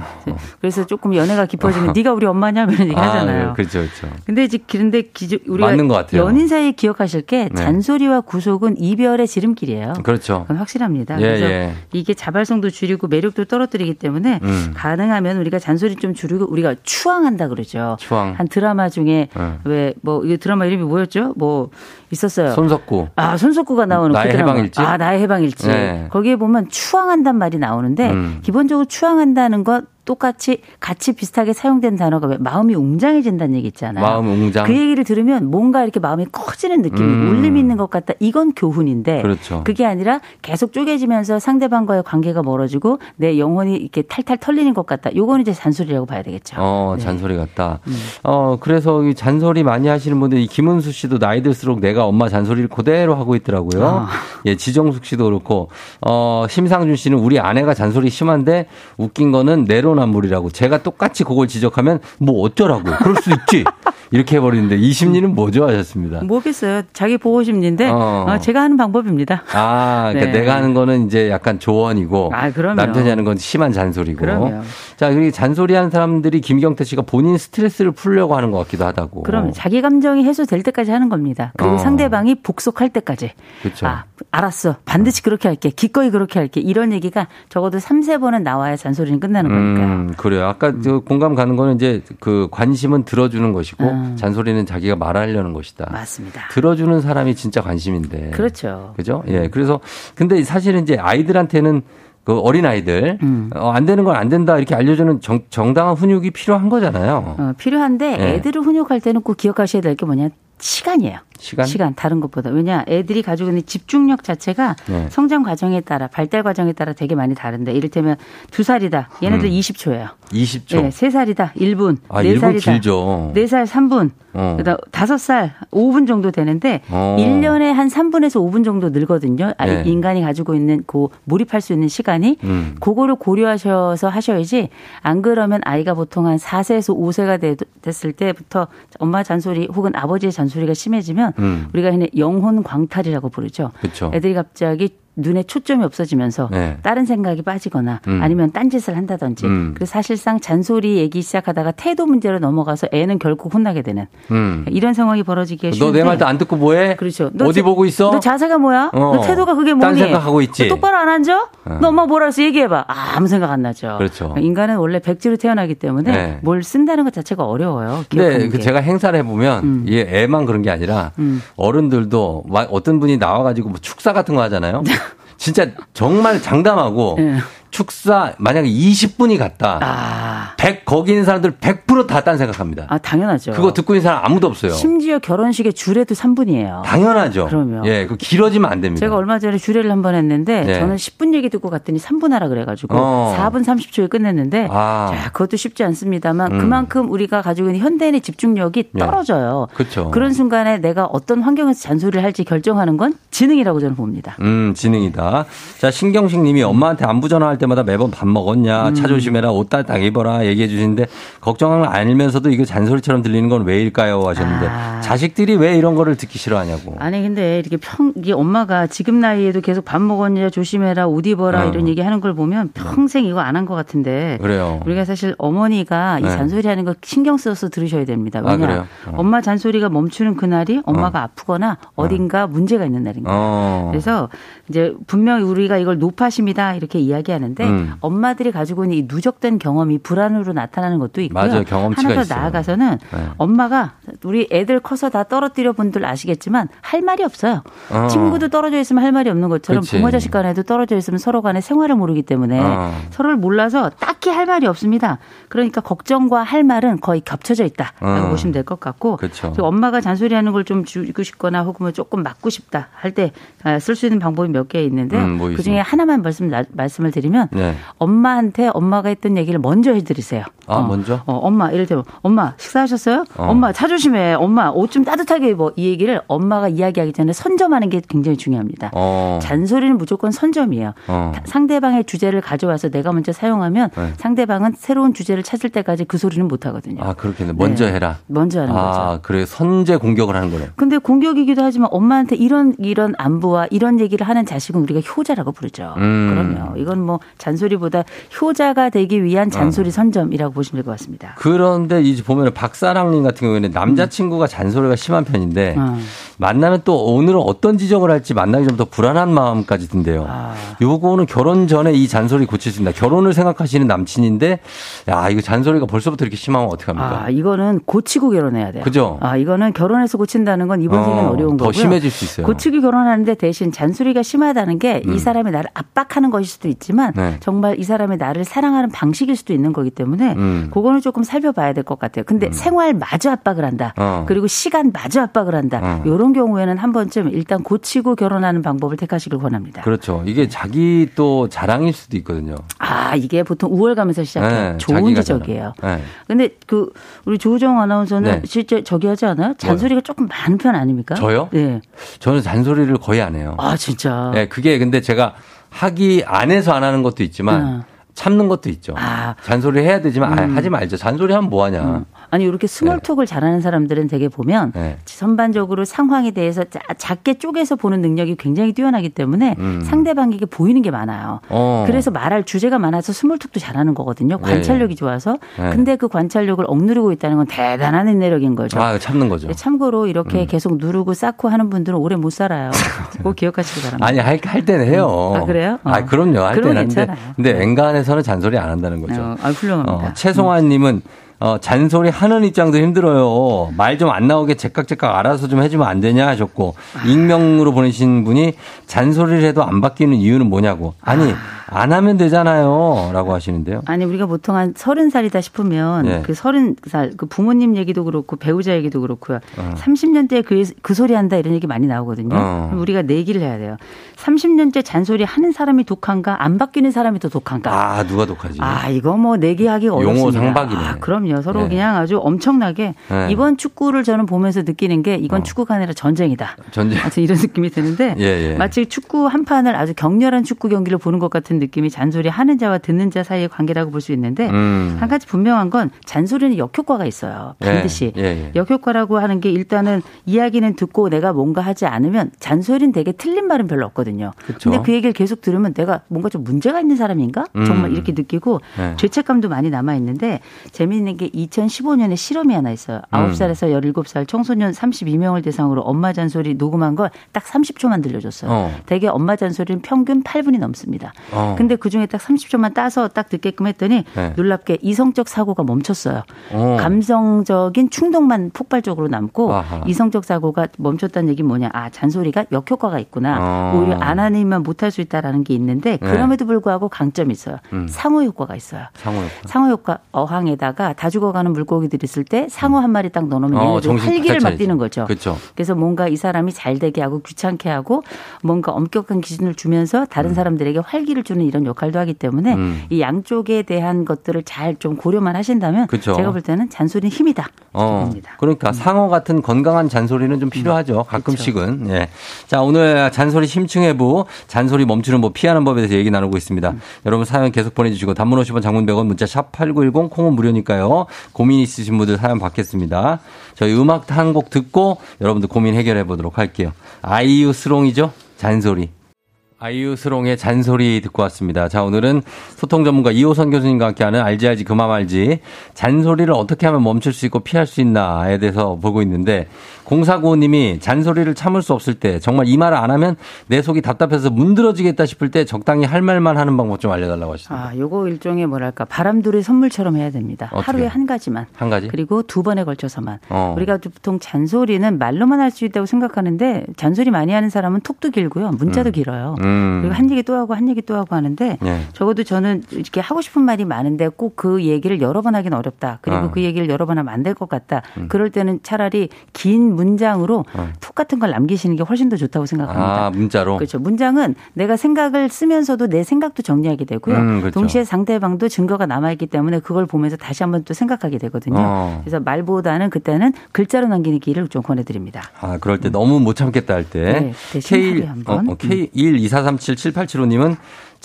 그래서 조금 연애가 깊어지면 네가 우리 엄마냐 이런 얘기 아, 하잖아요. 예, 그렇죠, 그렇죠. 근데 이제 그런데 기저, 우리가. 연인 사이에 기억하실 게 네. 잔소리와 구속은 이별의 지름길이에요. 그렇죠. 그건 확실합니다. 예, 그래서 예. 이게 자발성도 줄이고 매력도 떨어뜨리기 때문에 음. 가능하면 우리가 잔소리 좀 줄이고 우리가 추앙한다 그러죠. 추앙. 한 드라마 중에 음. 왜뭐이 드라마 이름이 뭐였죠? 뭐 있었어요. 손석구. 아, 손석구가 나오는 나의 그. 해방일지? 아, 나의 해방일지. 네. 거기에 보면 추앙한단 말이 나오는데 음. 기본적으로 추앙한다는 것 똑같이 같이 비슷하게 사용된 단어가 왜 마음이 웅장해진다는 얘기 있잖아요. 마음 웅장. 그 얘기를 들으면 뭔가 이렇게 마음이 커지는 느낌이 음. 울림이 있는 것 같다. 이건 교훈인데 그렇죠. 게 아니라 계속 쪼개지면서 상대방과의 관계가 멀어지고 내 영혼이 이렇게 탈탈 털리는 것 같다. 요건 이제 잔소리라고 봐야 되겠죠. 어, 네. 잔소리 같다. 음. 어, 그래서 이 잔소리 많이 하시는 분들, 이 김은수 씨도 나이 들수록 내가 엄마 잔소리를 그대로 하고 있더라고요. 아. 예, 지정숙 씨도 그렇고, 어, 심상준 씨는 우리 아내가 잔소리 심한데 웃긴 거는 내로 내로남불이라고 제가 똑같이 그걸 지적하면 뭐 어쩌라고 그럴 수 있지 이렇게 해버리는데 이 심리는 뭐죠 하셨습니다. 뭐겠어요. 자기 보호 심리인데 어. 어, 제가 하는 방법입니다. 아, 그러니까 네. 내가 하는 거는 이제 약간 조언이고 아. 남편이 하는 건 심한 잔소리고. 그럼요. 자, 그리고 잔소리하는 사람들이 김경태 씨가 본인 스트레스를 풀려고 하는 것 같기도 하다고. 그럼 자기 감정이 해소될 때까지 하는 겁니다. 그리고 어. 상대방이 복속할 때까지. 그렇죠. 아, 알았어. 반드시 그렇게 할게. 기꺼이 그렇게 할게. 이런 얘기가 적어도 3, 4번은 나와야 잔소리는 끝나는. 음, 그래요. 아까 저 공감 가는 거는 이제 그 관심은 들어주는 것이고 음. 잔소리는 자기가 말하려는 것이다. 맞습니다. 들어주는 사람이 진짜 관심인데. 그렇죠. 그죠? 예. 그래서 근데 사실은 이제 아이들한테는 그 어린 아이들 음. 어, 안 되는 건 안 된다 이렇게 알려주는 정, 정당한 훈육이 필요한 거잖아요. 어, 필요한데 네. 애들을 훈육할 때는 꼭 기억하셔야 될 게 뭐냐. 시간이에요. 시간? 다른 것보다. 왜냐, 애들이 가지고 있는 집중력 자체가 네. 성장 과정에 따라, 발달 과정에 따라 되게 많이 다른데, 이를테면 두 살이다. 얘네들 음. 20초예요. 20초. 네, 세 살이다. 1분. 아, 네 1분 살이다. 길죠. 네살 3분. 어. 그다음 다섯 살 5분 정도 되는데 어. 일 1년에 한 3분에서 5분 정도 늘거든요. 아, 네. 인간이 가지고 있는 그 몰입할 수 있는 시간이 음. 그거를 고려하셔서 하셔야지 안 그러면 아이가 보통 한 4세에서 5세가 됐을 때부터 엄마 잔소리 혹은 아버지의 잔소리 가 심해지면 음. 우리가 흔히 영혼 광탈이라고 부르죠. 그쵸. 애들이 갑자기 눈에 초점이 없어지면서 네. 다른 생각이 빠지거나 음. 아니면 딴짓을 한다든지 음. 그래서 사실상 잔소리 얘기 시작하다가 태도 문제로 넘어가서 애는 결국 혼나게 되는 음. 이런 상황이 벌어지기가 너 쉬운데 내 말도 안 듣고 뭐해? 그렇죠. 어디 자- 보고 있어? 너 자세가 뭐야? 어. 너 태도가 그게 딴 뭐니? 생각하고 있지. 너 똑바로 안 앉아? 어. 너 엄마 뭐라 했어? 얘기해봐. 아, 아무 생각 안 나죠. 그렇죠. 인간은 원래 백지로 태어나기 때문에 네. 뭘 쓴다는 것 자체가 어려워요. 근데 그 게. 제가 행사를 해보면 이게 애만 그런 게 아니라 음. 어른들도 막 어떤 분이 나와가지고 뭐 축사 같은 거 하잖아요. 진짜 정말 장담하고 네. 축사 만약에 20분이 갔다. 아, 100 거기 있는 사람들 100%다 딴 생각합니다. 아, 당연하죠. 그거 듣고 있는 사람 아무도 없어요. 심지어 결혼식의 주례도 3분이에요. 당연하죠. 그럼요. 예, 그 길어지면 안 됩니다. 제가 얼마 전에 주례를 한 번 했는데 네. 저는 10분 얘기 듣고 갔더니 3분 하라 그래 가지고 어. 4분 30초에 끝냈는데 아. 자, 그것도 쉽지 않습니다만 음. 그만큼 우리가 가지고 있는 현대인의 집중력이 예. 떨어져요. 그렇죠. 그런 순간에 내가 어떤 환경에서 잔소리를 할지 결정하는 건 지능이라고 저는 봅니다. 음, 지능이다. 자, 신경식 님이 엄마한테 안부 전화할 때 마다 매번 밥 먹었냐, 음. 차 조심해라, 옷딱 입어라 얘기해 주시는데 걱정을 알면서도 이거 잔소리처럼 들리는 건 왜일까요? 하셨는데 아. 자식들이 왜 이런 거를 듣기 싫어하냐고. 아니 근데 이렇게 평 이게 엄마가 지금 나이에도 계속 밥 먹었냐 조심해라 옷 입어라 어. 이런 얘기 하는 걸 보면 평생 이거 안 한 것 같은데 그래요. 우리가 사실 어머니가 이 네. 잔소리 하는 거 신경 써서 들으셔야 됩니다. 아, 왜냐 그래요? 어. 엄마 잔소리가 멈추는 그날이 엄마가 아프거나 어딘가 문제가 있는 날인 거예요. 어. 그래서 이제 분명히 우리가 이걸 노파심이다 이렇게 이야기하 는데 음. 엄마들이 가지고 있는 이 누적된 경험이 불안으로 나타나는 것도 있고요. 맞아요. 경험치가 하나 더 있어요. 나아가서는 네. 엄마가 우리 애들 커서 다 떨어뜨려 분들 아시겠지만 할 말이 없어요. 어. 친구도 떨어져 있으면 할 말이 없는 것처럼 그치. 부모 자식 간에도 떨어져 있으면 서로 간에 생활을 모르기 때문에 어. 서로를 몰라서 딱히 할 말이 없습니다. 그러니까 걱정과 할 말은 거의 겹쳐져 있다라고 어. 보시면 될 것 같고 엄마가 잔소리하는 걸좀 주고 싶거나 혹은 뭐 조금 막고 싶다 할 때 쓸 수 있는 방법이 몇 개 있는데 음, 뭐 그 중에? 하나만 말씀 말씀을 드리면 네. 엄마한테 엄마가 했던 얘기를 먼저 해드리세요. 아, 먼저? 어, 엄마 이를테면 엄마 식사하셨어요? 어. 엄마 차 조심해. 엄마 옷 좀 따뜻하게 입어. 이 얘기를 엄마가 이야기하기 전에 선점하는 게 굉장히 중요합니다. 어. 잔소리는 무조건 선점이에요. 어. 타- 상대방의 주제를 가져와서 내가 먼저 사용하면 네. 상대방은 새로운 주제를 찾을 때까지 그 소리는 못 하거든요. 아, 그렇겠네. 먼저 네. 해라. 먼저 하는 거죠. 아, 그래. 선제 공격을 하는 거네. 근데 공격이기도 하지만 엄마한테 이런 이런 안부와 이런 얘기를 하는 자식은 우리가 효자라고 부르죠. 음. 그럼요. 이건 뭐 잔소리보다 효자가 되기 위한 어. 잔소리 선점이라고 보시면 될 것 같습니다. 그런데 이제 보면 박사랑님 같은 경우에는 남자친구가 잔소리가 심한 편인데 어. 만나면 또 오늘은 어떤 지적을 할지 만나기 전부터 불안한 마음까지 든대요. 아. 요거는 결혼 전에 이 잔소리 고칠 수 있다. 결혼을 생각하시는 남친인데 야 이거 잔소리가 벌써부터 이렇게 심하면 어떡합니까? 아, 이거는 고치고 결혼해야 돼요. 그죠? 아, 이거는 결혼해서 고친다는 건 이번 어, 생에는 어려운 더 거고요. 심해질 수 있어요. 고치고 결혼하는데 대신 잔소리가 심하다는 게이 음. 사람이 나를 압박하는 것일 수도 있지만 네. 정말 이 사람이 나를 사랑하는 방식일 수도 있는 거기 때문에 음. 그거는 조금 살펴봐야 될 것 같아요. 근데 생활 마저 압박을 한다. 어. 그리고 시간 마저 압박을 한다. 어. 이런 경우에는 한 번쯤 일단 고치고 결혼하는 방법을 택하시길 권합니다. 그렇죠. 이게 자기 또 자랑일 수도 있거든요. 아, 이게 보통 우월감에서 시작해요. 네, 좋은 지적이에요. 네. 근데 그 우리 조우종 아나운서는 네. 실제 저기 하지 않아요? 잔소리가 조금 많은 편 아닙니까? 저요? 네. 저는 잔소리를 거의 안 해요. 아 진짜. 네, 그게 근데 제가 하기 안 해서 안 하는 것도 있지만 어. 참는 것도 있죠. 잔소리 해야 되지만 아, 음. 하지 말죠. 잔소리 하면 뭐 하냐. 아니 이렇게 small talk을 잘하는 사람들은 되게 보면 네. 전반적으로 상황에 대해서 자- 작게 쪼개서 보는 능력이 굉장히 뛰어나기 때문에 음. 상대방에게 보이는 게 많아요. 어. 그래서 말할 주제가 많아서 small talk도 잘하는 거거든요. 관찰력이 좋아서. 네. 근데 그 관찰력을 억누르고 있다는 건 대단한 인내력인 거죠. 아, 참는 거죠. 네, 참고로 이렇게 음. 계속 누르고 쌓고 하는 분들은 오래 못 살아요. 꼭 기억하시기 바랍니다. 아니 할, 할 때는 해요. 아, 그래요? 어. 아 그럼요. 할 때는 괜찮아요. 근데 엔간에서 는 잔소리 안 한다는 거죠. 어, 아, 훌륭합니다. 어, 최송환 님은 어, 잔소리 하는 입장도 힘들어요. 말 좀 안 나오게 제깍제깍 알아서 좀 해주면 안 되냐 하셨고 익명으로 보내신 분이 잔소리를 해도 안 바뀌는 이유는 뭐냐고. 아니 안 하면 되잖아요.라고 하시는데요. 아니 우리가 보통 한 서른 살이다 싶으면 예. 그 서른 살 그 부모님 얘기도 그렇고 배우자 얘기도 그렇고요. 어. 30년대 그, 그 소리 한다 이런 얘기 많이 나오거든요. 어. 우리가 내기를 해야 돼요. 30년째 잔소리 하는 사람이 독한가 안 바뀌는 사람이 더 독한가? 아 누가 독하지? 아, 이거 뭐 내기하기 용어 어렵습니다. 상박이네. 아, 그럼요. 서로 네. 그냥 아주 엄청나게 네. 이번 축구를 저는 보면서 느끼는 게 이건 축구가 아니라 전쟁이다. 전쟁. 이런 느낌이 드는데 예, 예. 마치 축구 한 판을 아주 격렬한 축구 경기를 보는 것 같은 느낌이 잔소리 하는 자와 듣는 자 사이의 관계라고 볼 수 있는데 음. 한 가지 분명한 건 잔소리는 역효과가 있어요. 반드시. 예, 예, 예. 역효과라고 하는 게 일단은 이야기는 듣고 내가 뭔가 하지 않으면 잔소리는 되게 틀린 말은 별로 없거든요. 그쵸. 근데 그 얘기를 계속 들으면 내가 뭔가 좀 문제가 있는 사람인가? 음. 정말 이렇게 느끼고 네. 죄책감도 많이 남아 있는데 재미있는 게 2015년에 실험이 하나 있어요. 음. 9살에서 17살 청소년 32명을 대상으로 엄마 잔소리 녹음한 걸 딱 30초만 들려줬어요. 어. 대개 엄마 잔소리는 평균 8분이 넘습니다. 어. 근데 그 중에 딱 30초만 따서 딱 듣게끔 했더니 네. 놀랍게 이성적 사고가 멈췄어요. 어. 감성적인 충동만 폭발적으로 남고 아하. 이성적 사고가 멈췄다는 얘기는 뭐냐? 아 잔소리가 역효과가 있구나. 어. 오히려 안 하는 일만 못할 수 있다라는 게 있는데 네. 그럼에도 불구하고 강점이 있어요. 음. 상호 효과가 있어요. 상호 효과. 상호 효과 어항에다가 다 죽어가는 물고기들 있을 때 상어 한 마리 딱 넣어놓으면 어, 활기를 막. 띄는 거죠. 그렇죠. 그래서 뭔가 이 사람이 잘 되게 하고 귀찮게 하고 뭔가 엄격한 기준을 주면서 다른 사람들에게 활기를 주는 이런 역할도 하기 때문에 음. 이 양쪽에 대한 것들을 잘 좀 고려만 하신다면 그쵸. 제가 볼 때는 잔소리는 힘이다. 어. 그러니까 상어 같은 건강한 잔소리는 좀 필요하죠. 가끔씩은. 예. 자, 오늘 잔소리 심층해부 잔소리 멈추는 법 피하는 법에 대해서 얘기 나누고 있습니다. 여러분 사연 계속 보내주시고 단문 50원 장문 100원 문자 샵 8910 콩은 무료니까요. 고민 있으신 분들 사연 받겠습니다. 저희 음악 한 곡 듣고 여러분들 고민 해결해 보도록 할게요. 아이유 스롱이죠? 잔소리. 아이유 스롱의 잔소리 듣고 왔습니다. 자, 오늘은 소통 전문가 이호선 교수님과 함께하는 알지 알지 그만 알지 잔소리를 어떻게 하면 멈출 수 있고 피할 수 있나에 대해서 보고 있는데 0495님이 잔소리를 참을 수 없을 때 정말 이 말을 안 하면 내 속이 답답해서 문드러지겠다 싶을 때 적당히 할 말만 하는 방법 좀 알려달라고 하셨습니다. 아, 요거 일종의 뭐랄까 바람돌이 선물처럼 해야 됩니다. 어떻게? 하루에 한 가지만. 한 가지? 그리고 두 번에 걸쳐서만. 어. 우리가 보통 잔소리는 말로만 할 수 있다고 생각하는데 잔소리 많이 하는 사람은 톡도 길고요. 문자도 음. 길어요. 음. 그리고 한 얘기 또 하고 한 얘기 또 하고 하는데 예. 적어도 저는 이렇게 하고 싶은 말이 많은데 꼭 그 얘기를 여러 번 하긴 어렵다. 그리고 어. 그 얘기를 여러 번 하면 안 될 것 같다. 그럴 때는 차라리 긴 문장으로 음. 어. 톡 같은 걸 남기시는 게 훨씬 더 좋다고 생각합니다. 아, 문자로. 그렇죠. 문장은 내가 생각을 쓰면서도 내 생각도 정리하게 되고요. 음, 그렇죠. 동시에 상대방도 증거가 남아있기 때문에 그걸 보면서 다시 한번 또 생각하게 되거든요. 어. 그래서 말보다는 그때는 글자로 남기는 길을 좀 권해드립니다. 아, 그럴 때 너무 못 참겠다 할 때. 네, 대신 하루에 한 번. 음. 어, K124377875님은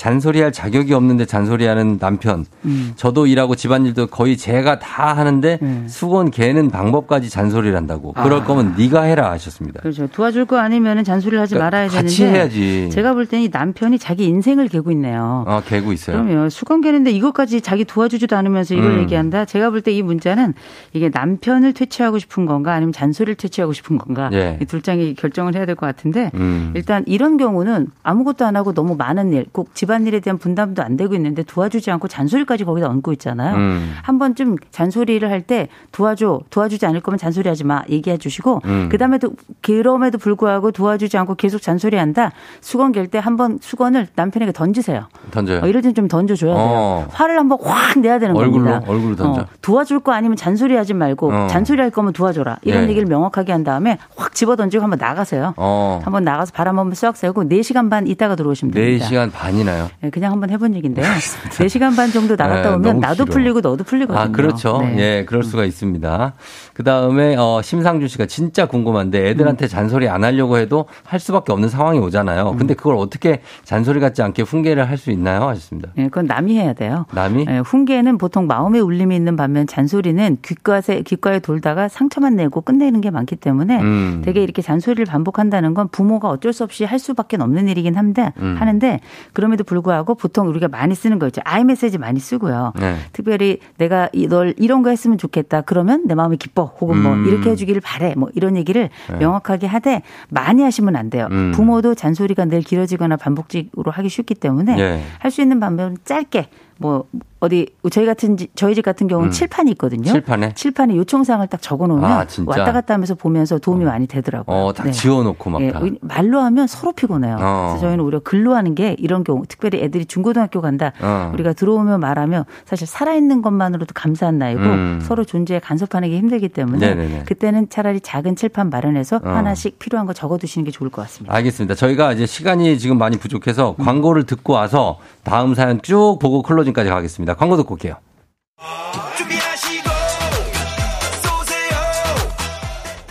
잔소리할 자격이 없는데 잔소리하는 남편. 음. 저도 일하고 집안일도 거의 제가 다 하는데 수건 개는 방법까지 잔소리를 한다고. 그럴 아. 거면 네가 해라 하셨습니다. 그렇죠. 도와줄 거 아니면 잔소리를 하지 그러니까 말아야 같이 되는데. 해야지. 제가 볼 때는 이 남편이 자기 인생을 개고 있네요. 어, 개고 있어요. 그럼요. 수건 개는데 이것까지 자기 도와주지도 않으면서 이걸 음. 얘기한다. 제가 볼 때 이 문자는 이게 남편을 퇴치하고 싶은 건가 아니면 잔소리를 퇴치하고 싶은 건가 예. 이둘 중에 결정을 해야 될 것 같은데 음. 일단 이런 경우는 아무것도 안 하고 너무 많은 일, 꼭집 안일에 대한 분담도 안 되고 있는데 도와주지 않고 잔소리까지 거기다 얹고 있잖아요. 음. 한 번쯤 잔소리를 할 때 도와줘, 도와주지 않을 거면 잔소리하지 마 얘기해 주시고 음. 그다음에도 그럼에도 불구하고 도와주지 않고 계속 잔소리한다. 수건 갤 때 한번 수건을 남편에게 던지세요. 던져요. 어, 이럴 땐 좀 던져줘야 돼요. 어. 화를 한번 확 내야 되는 얼굴로, 겁니다. 얼굴로 던져. 어, 도와줄 거 아니면 잔소리하지 말고 어. 잔소리할 거면 도와줘라. 이런 예. 얘기를 명확하게 한 다음에 확확 집어 던지고 한번 나가세요. 어. 한번 나가서 바람 한번 쏙 쐬고 4시간 반 있다가 들어오시면 됩니다. 4시간 반이나요? 네, 그냥 한번 해본 얘기인데요. 4시간 반 정도 나갔다 네, 오면 나도 길어. 풀리고 너도 풀리거든요. 아, 그렇죠. 네. 예, 그럴 수가 있습니다. 그 다음에, 어, 심상준 씨가 진짜 궁금한데 애들한테 음. 잔소리 안 하려고 해도 할 수밖에 없는 상황이 오잖아요. 음. 근데 그걸 어떻게 잔소리 같지 않게 훈계를 할 수 있나요? 하셨습니다. 예, 그건 남이 해야 돼요. 남이? 예, 훈계는 보통 마음의 울림이 있는 반면 잔소리는 귓가에, 귓가에 돌다가 상처만 내고 끝내는 게 많기 때문에 음. 되게 이렇게 잔소리를 반복한다는 건 부모가 어쩔 수 없이 할 수밖에 없는 일이긴 한데 음. 하는데 그럼에도 불구하고 보통 우리가 많이 쓰는 거 있죠. 아이 메시지 많이 쓰고요. 네. 특별히 내가 이- 널 이런 거 했으면 좋겠다. 그러면 내 마음이 기뻐. 혹은 뭐 음. 이렇게 해주기를 바래. 뭐 이런 얘기를 네. 명확하게 하되 많이 하시면 안 돼요. 음. 부모도 잔소리가 늘 길어지거나 반복적으로 하기 쉽기 때문에 예. 할수 있는 방법은 짧게 뭐 어디 저희 같은 집- 저희 집 같은 경우는 음. 칠판이 있거든요. 칠판에? 칠판에 요청사항을 딱 적어놓으면 아? 왔다 갔다 하면서 보면서 도움이 많이 되더라고요. 어, 딱 네. 지워놓고 막 예, 다. 말로 하면 서로 피곤해요. 어. 그래서 저희는 오히려 글로 하는 게 이런 경우, 특별히 애들이 중고등학교 간다. 어. 우리가 들어오면 말하면 사실 살아있는 것만으로도 감사한 나이고 음. 서로 존재에 간섭하는 게 힘들기 때문에 네네네. 그때는 차라리 작은 칠판 마련해서 어. 하나씩 필요한 거 적어두시는 게 좋을 것 같습니다. 알겠습니다. 저희가 이제 시간이 지금 많이 부족해서 광고를 듣고 와서 다음 사연 쭉 보고 closing까지 가겠습니다. 광고 듣고 올게요.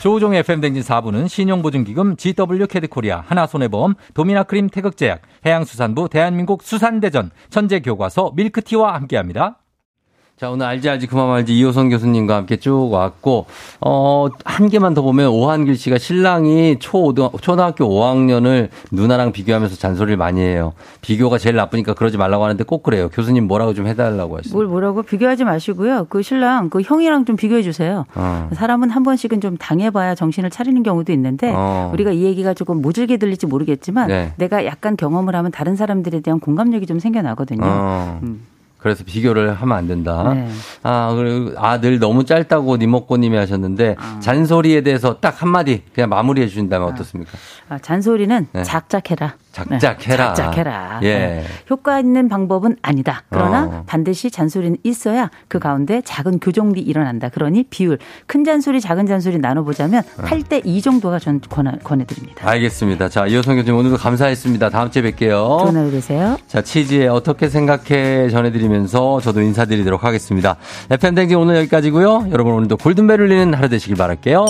조우종의 FM대행진 4부는 신용보증기금 GW 캐드코리아, 하나손해보험, 도미나크림 태극제약, 해양수산부 대한민국 수산대전, 천재교과서 밀크티와 함께합니다. 자, 오늘 알지 알지 그만 말지 이호선 교수님과 함께 쭉 왔고, 어, 한 개만 더 보면 오한길 씨가 신랑이 초등, 초등학교 5학년을 누나랑 비교하면서 잔소리를 많이 해요. 비교가 제일 나쁘니까 그러지 말라고 하는데 꼭 그래요. 교수님 뭐라고 좀 해달라고 하시죠. 뭘 뭐라고 비교하지 마시고요. 그 신랑 그 형이랑 좀 비교해 주세요. 어. 사람은 한 번씩은 좀 당해봐야 정신을 차리는 경우도 있는데 어. 우리가 이 얘기가 조금 모질게 들릴지 모르겠지만 네. 내가 약간 경험을 하면 다른 사람들에 대한 공감력이 좀 생겨나거든요. 어. 음. 그래서 비교를 하면 안 된다. 네. 아, 그리고 아들 너무 짧다고 니먹고님이 하셨는데 잔소리에 대해서 딱 한마디 그냥 마무리해 주신다면 어떻습니까? 아, 잔소리는 네. 작작해라. 작작해라. 네, 작작해라. 예. 네. 효과 있는 방법은 아니다. 그러나 어. 반드시 잔소리는 있어야 그 가운데 작은 교정비 일어난다. 그러니 비율 큰 잔소리 작은 잔소리 나눠보자면 어. 8대 2 정도가 전 권하, 권해 드립니다. 알겠습니다. 자, 이호성 교수님 오늘도 감사했습니다. 다음 주에 뵐게요. 좋은 하루 되세요. 자, 치즈에 어떻게 생각해 전해드리면서 저도 인사드리도록 하겠습니다. FM댕진 오늘 여기까지고요 여러분 오늘도 골든벨 울리는 하루 되시길 바랄게요.